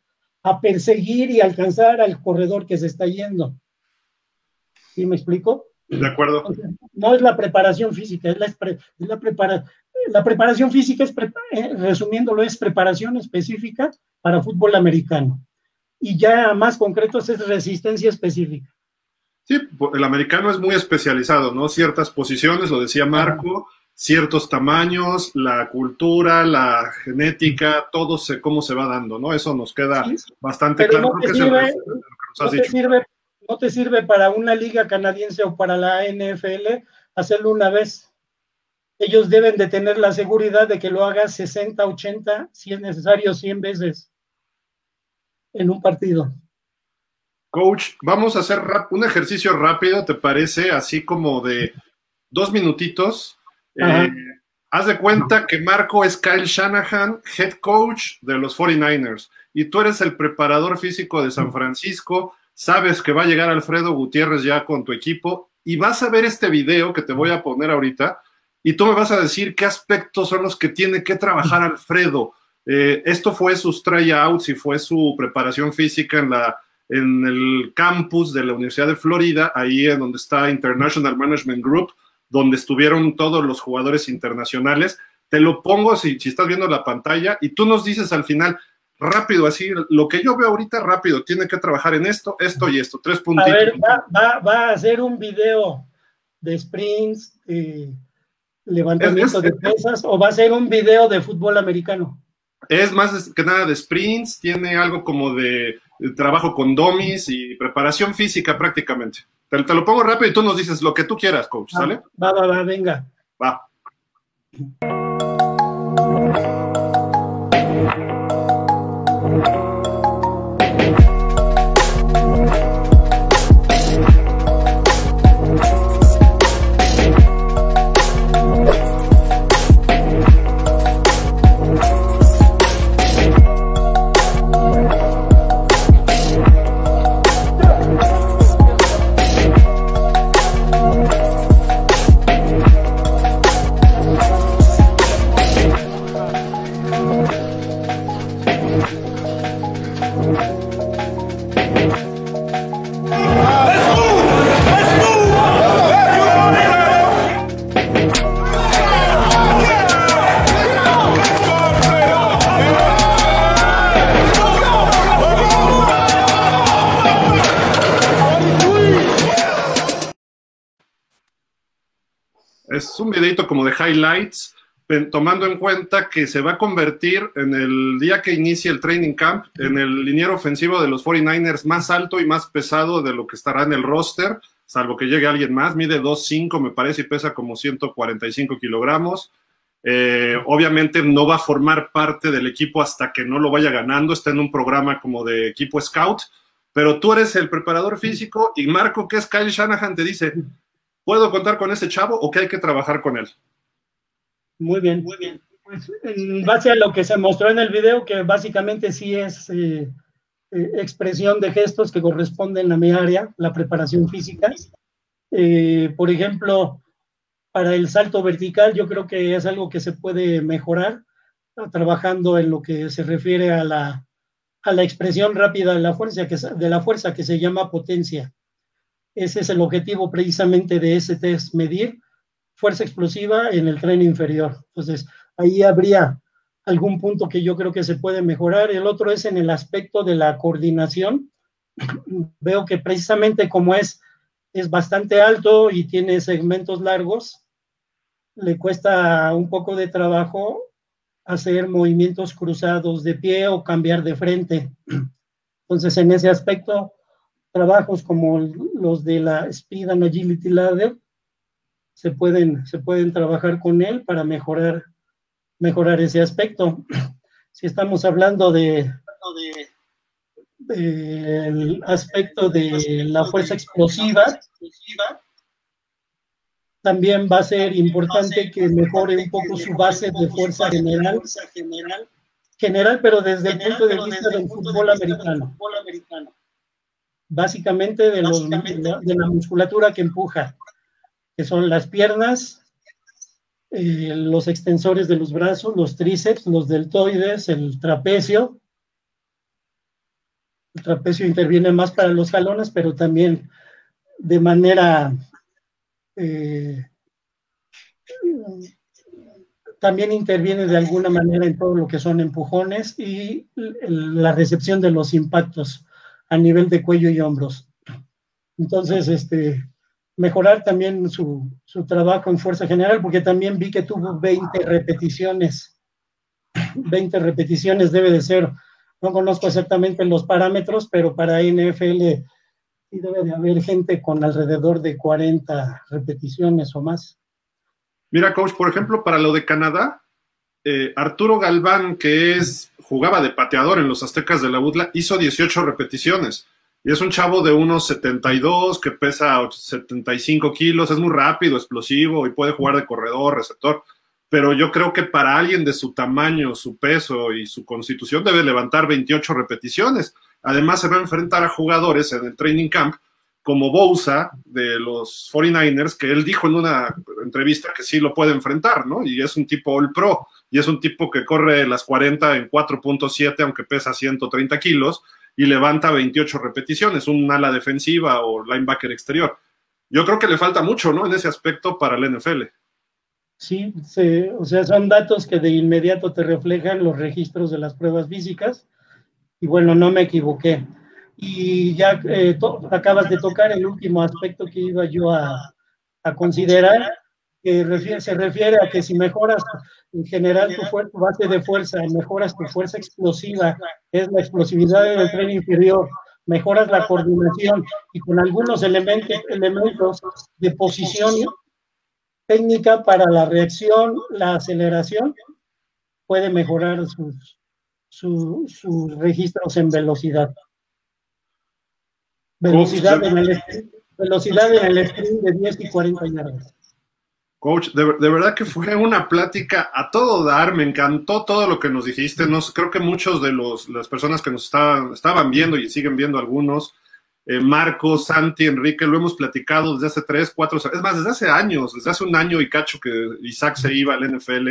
a perseguir y alcanzar al corredor que se está yendo. ¿Sí me explico? De acuerdo. No es la preparación física, es la, es la, prepara, la preparación física, es eh, resumiéndolo, es preparación específica para fútbol americano. Y ya más concretos es resistencia específica. Sí, el americano es muy especializado, ¿no? Ciertas posiciones, lo decía Marco, ciertos tamaños, la cultura, la genética, todo se, cómo se va dando, ¿no? Eso nos queda sí, bastante claro. No te, sirve, no te sirve no te sirve para una liga canadiense o para la NFL hacerlo una vez. Ellos deben de tener la seguridad de que lo hagas 60, 80, si es necesario, 100 veces en un partido. Coach, vamos a hacer un ejercicio rápido, ¿te parece? Así como de dos minutitos. Eh, haz de cuenta que Marco es Kyle Shanahan, head coach de los 49ers, y tú eres el preparador físico de San Francisco sabes que va a llegar Alfredo Gutiérrez ya con tu equipo y vas a ver este video que te voy a poner ahorita y tú me vas a decir qué aspectos son los que tiene que trabajar Alfredo. Eh, esto fue sus tryouts y fue su preparación física en, la, en el campus de la Universidad de Florida, ahí en donde está International Management Group, donde estuvieron todos los jugadores internacionales. te lo pongo si, si estás viendo la pantalla y tú nos dices al final, rápido, así, lo que yo veo ahorita rápido, tiene que trabajar en esto, esto y esto, tres puntitos. A ver, va, va, a hacer un video de sprints, de levantamiento de pesas, o va a ser un video de fútbol americano. Es más que nada de sprints, tiene algo como de, trabajo con domis y preparación física prácticamente. Te, te, lo pongo rápido y tú nos dices lo que tú quieras, coach, ¿sale? Va, va, va, venga. Va. Tomando en cuenta que se va a convertir en el día que inicie el training camp, en el liniero ofensivo de los 49ers más alto y más pesado de lo que estará en el roster, salvo que llegue alguien más. Mide 2.5, me parece, y pesa como 145 kilogramos. Eh, obviamente no va a formar parte del equipo hasta que no lo vaya ganando. Está en un programa como de equipo scout, pero tú eres el preparador físico y Marco, que es Kyle Shanahan, te dice, ¿Puedo contar con ese chavo o que hay que trabajar con él? Muy bien, muy bien. Pues en base a lo que se mostró en el video, que básicamente sí es eh, eh, expresión de gestos que corresponden a mi área, la preparación física. Eh, por ejemplo, para el salto vertical, yo creo que es algo que se puede mejorar trabajando en lo que se refiere a la, a la expresión rápida de la fuerza que, de la fuerza que se llama potencia. Ese es el objetivo precisamente de ese test, medir fuerza explosiva en el tren inferior. Entonces, ahí habría algún punto que yo creo que se puede mejorar. El otro es en el aspecto de la coordinación. Veo que precisamente como es, es bastante alto y tiene segmentos largos, le cuesta un poco de trabajo hacer movimientos cruzados de pie o cambiar de frente. Entonces, en ese aspecto, trabajos como los de la Speed and Agility Ladder se pueden, se pueden trabajar con él para mejorar, mejorar ese aspecto. Si estamos hablando de, aspecto de la fuerza explosiva, también va a ser importante que mejore un poco su base de fuerza general, general, pero desde el punto de vista del fútbol americano básicamente de, los, de, la, musculatura que empuja, que son las piernas, eh, los extensores de los brazos, los tríceps, los deltoides, el trapecio. El trapecio interviene más para los jalones, pero también de manera... Eh, también interviene de alguna manera en todo lo que son empujones y la recepción de los impactos a nivel de cuello y hombros. Entonces, este, mejorar también su, su, trabajo en fuerza general, porque también vi que tuvo 20 repeticiones. 20 repeticiones debe de ser, no conozco exactamente los parámetros, pero para NFL sí debe de haber gente con alrededor de 40 repeticiones o más. Mira, coach, por ejemplo, para lo de Canadá, eh, Arturo Galván, que es jugaba de pateador en los Aztecas de la Budla, hizo 18 repeticiones. Y es un chavo de unos 72 que pesa 75 kilos, es muy rápido, explosivo y puede jugar de corredor, receptor. Pero yo creo que para alguien de su tamaño, su peso y su constitución debe levantar 28 repeticiones. Además, se va a enfrentar a jugadores en el training camp como Bousa de los 49ers, que él dijo en una entrevista que sí lo puede enfrentar, ¿no? Y es un tipo All Pro, y es un tipo que corre las 40 en 4.7, aunque pesa 130 kilos, y levanta 28 repeticiones, un ala defensiva o linebacker exterior. Yo creo que le falta mucho, ¿no? En ese aspecto para el NFL. Sí, o sea, son datos que de inmediato te reflejan los registros de las pruebas físicas. Y bueno, no me equivoqué. Y ya eh, acabas de tocar el último aspecto que iba yo a, a considerar, que se refiere a que si mejoras en general tu, base de fuerza, mejoras tu fuerza explosiva, es la explosividad del tren inferior, mejoras la coordinación y con algunos elementos, elementos de posición técnica para la reacción, la aceleración, puede mejorar sus, sus, registros en velocidad. Velocidad en, el, velocidad en el sprint de 10 y 40 yardas. Coach, de, verdad que fue una plática a todo dar, me encantó todo lo que nos dijiste, nos, creo que muchos de los, las personas que nos estaban, estaban viendo y siguen viendo algunos, eh, Marco, Santi, Enrique, lo hemos platicado desde hace tres, cuatro, es más, desde hace años, desde hace un año y cacho que Isaac se iba al NFL,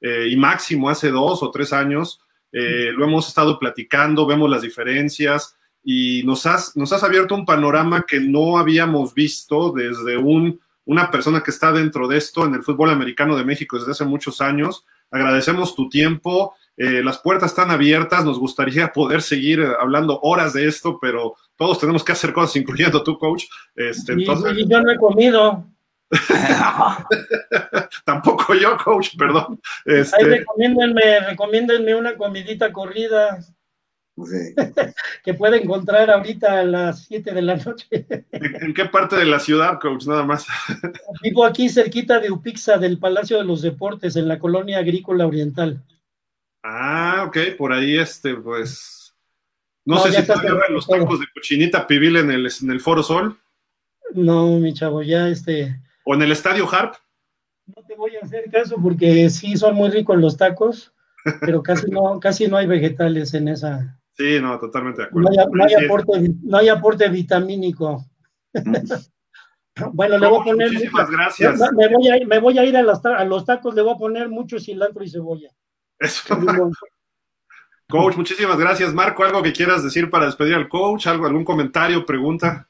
eh, y máximo hace dos o tres años, eh, lo hemos estado platicando, vemos las diferencias y nos has, nos has abierto un panorama que no habíamos visto desde un una persona que está dentro de esto en el fútbol americano de México desde hace muchos años. Agradecemos tu tiempo. Eh, las puertas están abiertas. Nos gustaría poder seguir hablando horas de esto, pero todos tenemos que hacer cosas, incluyendo tú, coach. Este, entonces... yo no he comido. Tampoco yo, coach, perdón. Este... Ahí recomiéndenme, recomiéndenme una comidita corrida. que puede encontrar ahorita a las 7 de la noche. ¿En qué parte de la ciudad, coach? Nada más. Vivo aquí cerquita de Upixa, del Palacio de los Deportes, en la colonia agrícola oriental. Ah, ok, por ahí este, pues. No, sé si todavía los tacos de cochinita pibil en el, en el Foro Sol. No, mi chavo, ya este. ¿O en el Estadio Harp? No te voy a hacer caso porque sí son muy ricos los tacos, pero casi no, casi no hay vegetales en esa, Sí, no, totalmente de acuerdo. No hay, aporte, vitamínico. bueno, le voy a poner. Muchísimas gracias. Me voy a ir, me voy a, ir a, los tacos, le voy a poner mucho cilantro y cebolla. Eso. coach, muchísimas gracias. Marco, ¿algo que quieras decir para despedir al coach? ¿Algo, ¿Algún comentario, pregunta?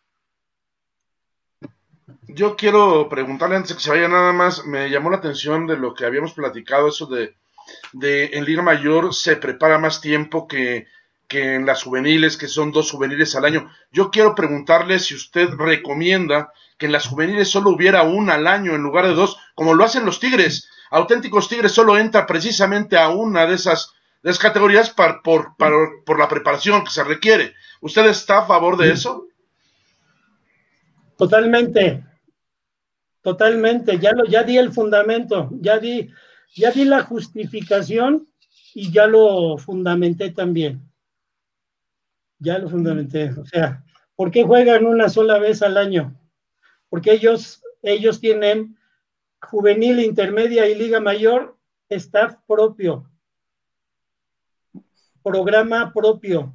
Yo quiero preguntarle antes de que se vaya nada más, me llamó la atención de lo que habíamos platicado, eso de, de en Liga Mayor se prepara más tiempo que que en las juveniles, que son dos juveniles al año. Yo quiero preguntarle si usted recomienda que en las juveniles solo hubiera una al año en lugar de dos, como lo hacen los Tigres. Auténticos Tigres solo entra precisamente a una de esas, de categorías por, por, la preparación que se requiere. ¿Usted está a favor de eso? Totalmente, totalmente. Ya lo, ya di el fundamento, ya di, ya di la justificación y ya lo fundamenté también. Ya lo fundamenté. O sea, ¿por qué juegan una sola vez al año? Porque ellos, ellos tienen juvenil, intermedia y liga mayor, staff propio, programa propio.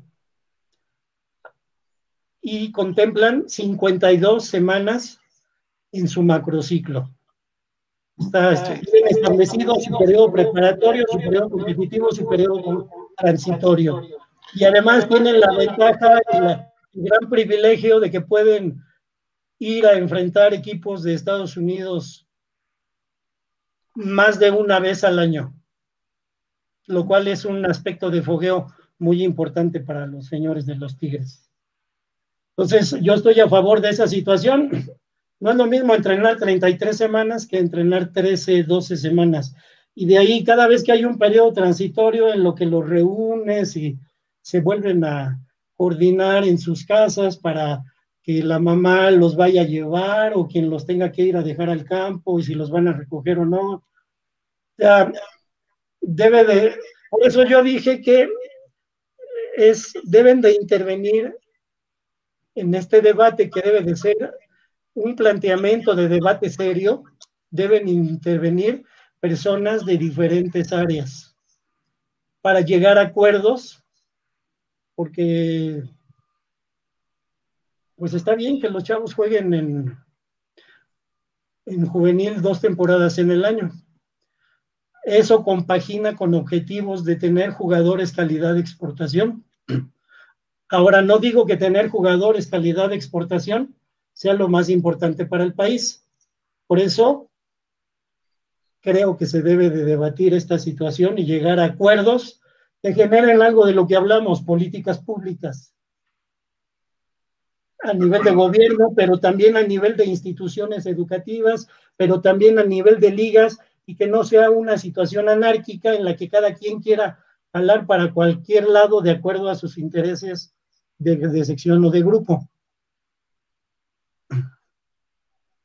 Y contemplan 52 semanas en su macrociclo. Está establecido su periodo preparatorio, su periodo competitivo, su periodo transitorio y además tienen la ventaja y el gran privilegio de que pueden ir a enfrentar equipos de Estados Unidos más de una vez al año, lo cual es un aspecto de fogueo muy importante para los señores de los Tigres. Entonces, yo estoy a favor de esa situación. No es lo mismo entrenar 33 semanas que entrenar 13, 12 semanas. Y de ahí, cada vez que hay un periodo transitorio en lo que los reúnes y se vuelven a coordinar en sus casas para que la mamá los vaya a llevar o quien los tenga que ir a dejar al campo y si los van a recoger o no. Debe de, por eso yo dije que es, deben de intervenir en este debate que debe de ser un planteamiento de debate serio, deben intervenir personas de diferentes áreas para llegar a acuerdos porque pues está bien que los chavos jueguen en, en juvenil dos temporadas en el año. Eso compagina con objetivos de tener jugadores calidad de exportación. Ahora, no digo que tener jugadores calidad de exportación sea lo más importante para el país. Por eso, creo que se debe de debatir esta situación y llegar a acuerdos que generen algo de lo que hablamos, políticas públicas a nivel de gobierno, pero también a nivel de instituciones educativas, pero también a nivel de ligas y que no sea una situación anárquica en la que cada quien quiera hablar para cualquier lado de acuerdo a sus intereses de, sección o de grupo.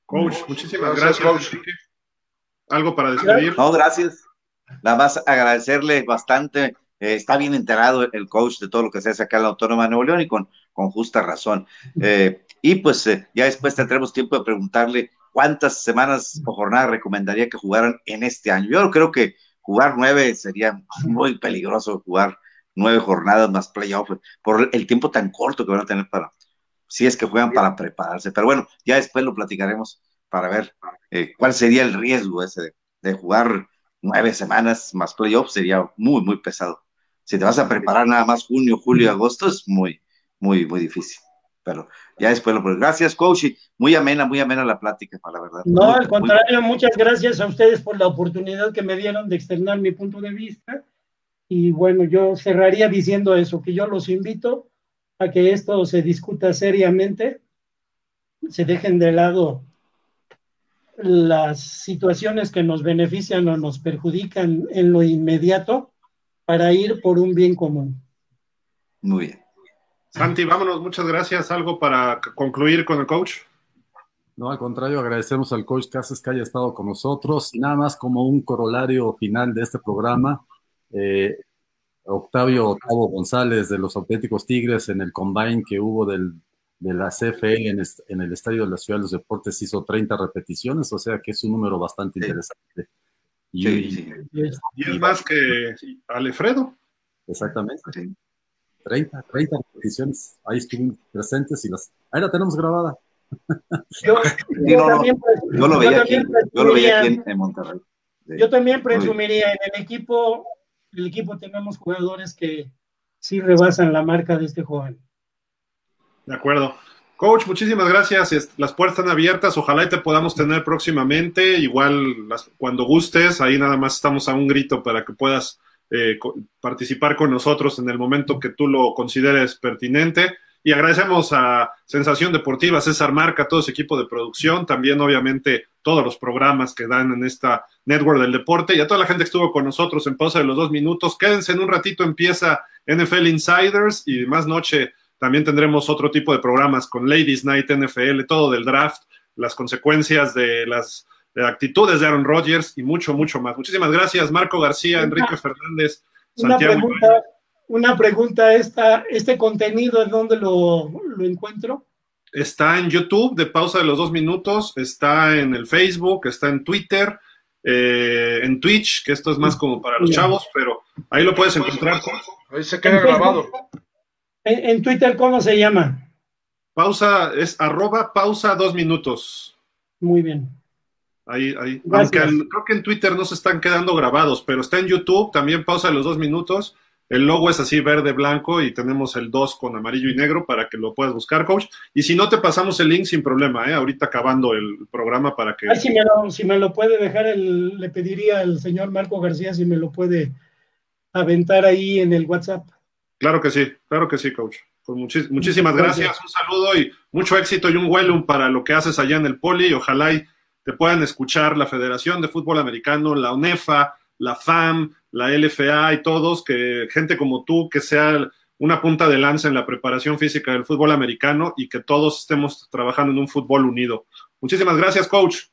Coach, muchísimas gracias. Coach. ¿Algo para despedir? No, gracias. Nada más agradecerle bastante. Eh, está bien enterado el coach de todo lo que se hace acá en la Autónoma de Nuevo León y con, con justa razón. Eh, y pues eh, ya después tendremos tiempo de preguntarle cuántas semanas o jornadas recomendaría que jugaran en este año. Yo creo que jugar nueve sería muy peligroso jugar nueve jornadas más playoff por el tiempo tan corto que van a tener para, si es que juegan para prepararse. Pero bueno, ya después lo platicaremos para ver cuál sería el riesgo ese de, jugar nueve semanas más playoff, sería muy, muy pesado. Si te vas a preparar nada más junio, julio, agosto, es muy, muy, muy difícil. Pero ya después lo Gracias, coach. Muy amena, muy amena la plática, para la verdad. No, al contrario, muchas gracias a ustedes por la oportunidad que me dieron de externar mi punto de vista. Y bueno, yo cerraría diciendo eso, que yo los invito a que esto se discuta seriamente, se dejen de lado las situaciones que nos benefician o nos perjudican en lo inmediato para ir por un bien común. Muy bien. Santi, vámonos, muchas gracias. ¿Algo para concluir con el coach? No, al contrario, agradecemos al coach Casas que haya estado con nosotros. Nada más como un corolario final de este programa. Eh, Octavio Octavo González de los auténticos Tigres en el combine que hubo del, de la CFL en, el Estadio de la Ciudad de los Deportes hizo 30 repeticiones, o sea que es un un número bastante interesante. Y, y, es más que Alfredo. Exactamente. 30, 30 repeticiones. Ahí estuvimos presentes y las. Ahí la tenemos grabada. Yo, lo veía aquí, yo lo veía aquí en, Monterrey. Yo también presumiría en el equipo, el equipo tenemos jugadores que sí rebasan la marca de este joven. De acuerdo. Coach, muchísimas gracias. Las puertas están abiertas. Ojalá y te podamos tener próximamente. Igual cuando gustes, ahí nada más estamos a un grito para que puedas eh, participar con nosotros en el momento que tú lo consideres pertinente. Y agradecemos a Sensación Deportiva, César Marca, todo su equipo de producción, también obviamente todos los programas que dan en esta network del deporte y a toda la gente que estuvo con nosotros en pausa de los dos minutos. Quédense en un ratito, empieza NFL Insiders y más noche también tendremos otro tipo de programas con Ladies Night NFL, todo del draft, las consecuencias de las de actitudes de Aaron Rodgers y mucho, mucho más. Muchísimas gracias, Marco García, Enrique Fernández, Santiago. Una pregunta, una pregunta esta, ¿este contenido en dónde lo, encuentro? Está en YouTube de pausa de los dos minutos, está en el Facebook, está en Twitter, eh, en Twitch, que esto es más como para los chavos, pero ahí lo puedes encontrar. Ahí se queda grabado. En, Twitter, ¿cómo se llama? Pausa, es arroba pausa dos minutos. Muy bien. Ahí, ahí. Aunque creo que en Twitter no se están quedando grabados, pero está en YouTube, también pausa los dos minutos. El logo es así verde, blanco y tenemos el 2 con amarillo y negro para que lo puedas buscar, coach. Y si no, te pasamos el link sin problema, ¿eh? ahorita acabando el programa para que... si, me lo, si me lo puede dejar, el, le pediría al señor Marco García si me lo puede aventar ahí en el WhatsApp. Claro que sí, claro que sí, coach. Pues muchísimas gracias, un saludo y mucho éxito y un welcome para lo que haces allá en el Poli. Ojalá y te puedan escuchar la Federación de Fútbol Americano, la UNEFA, la FAM, la LFA y todos, que gente como tú, que sea una punta de lanza en la preparación física del fútbol americano y que todos estemos trabajando en un fútbol unido. Muchísimas gracias, coach.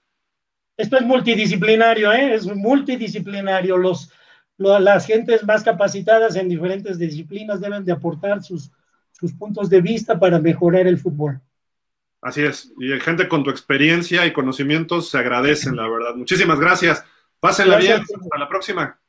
Esto es multidisciplinario, ¿eh? es multidisciplinario. Los, las gentes más capacitadas en diferentes disciplinas deben de aportar sus, sus puntos de vista para mejorar el fútbol. Así es, y gente con tu experiencia y conocimientos se agradecen, la verdad. Muchísimas gracias. Pásenla bien, hasta la próxima.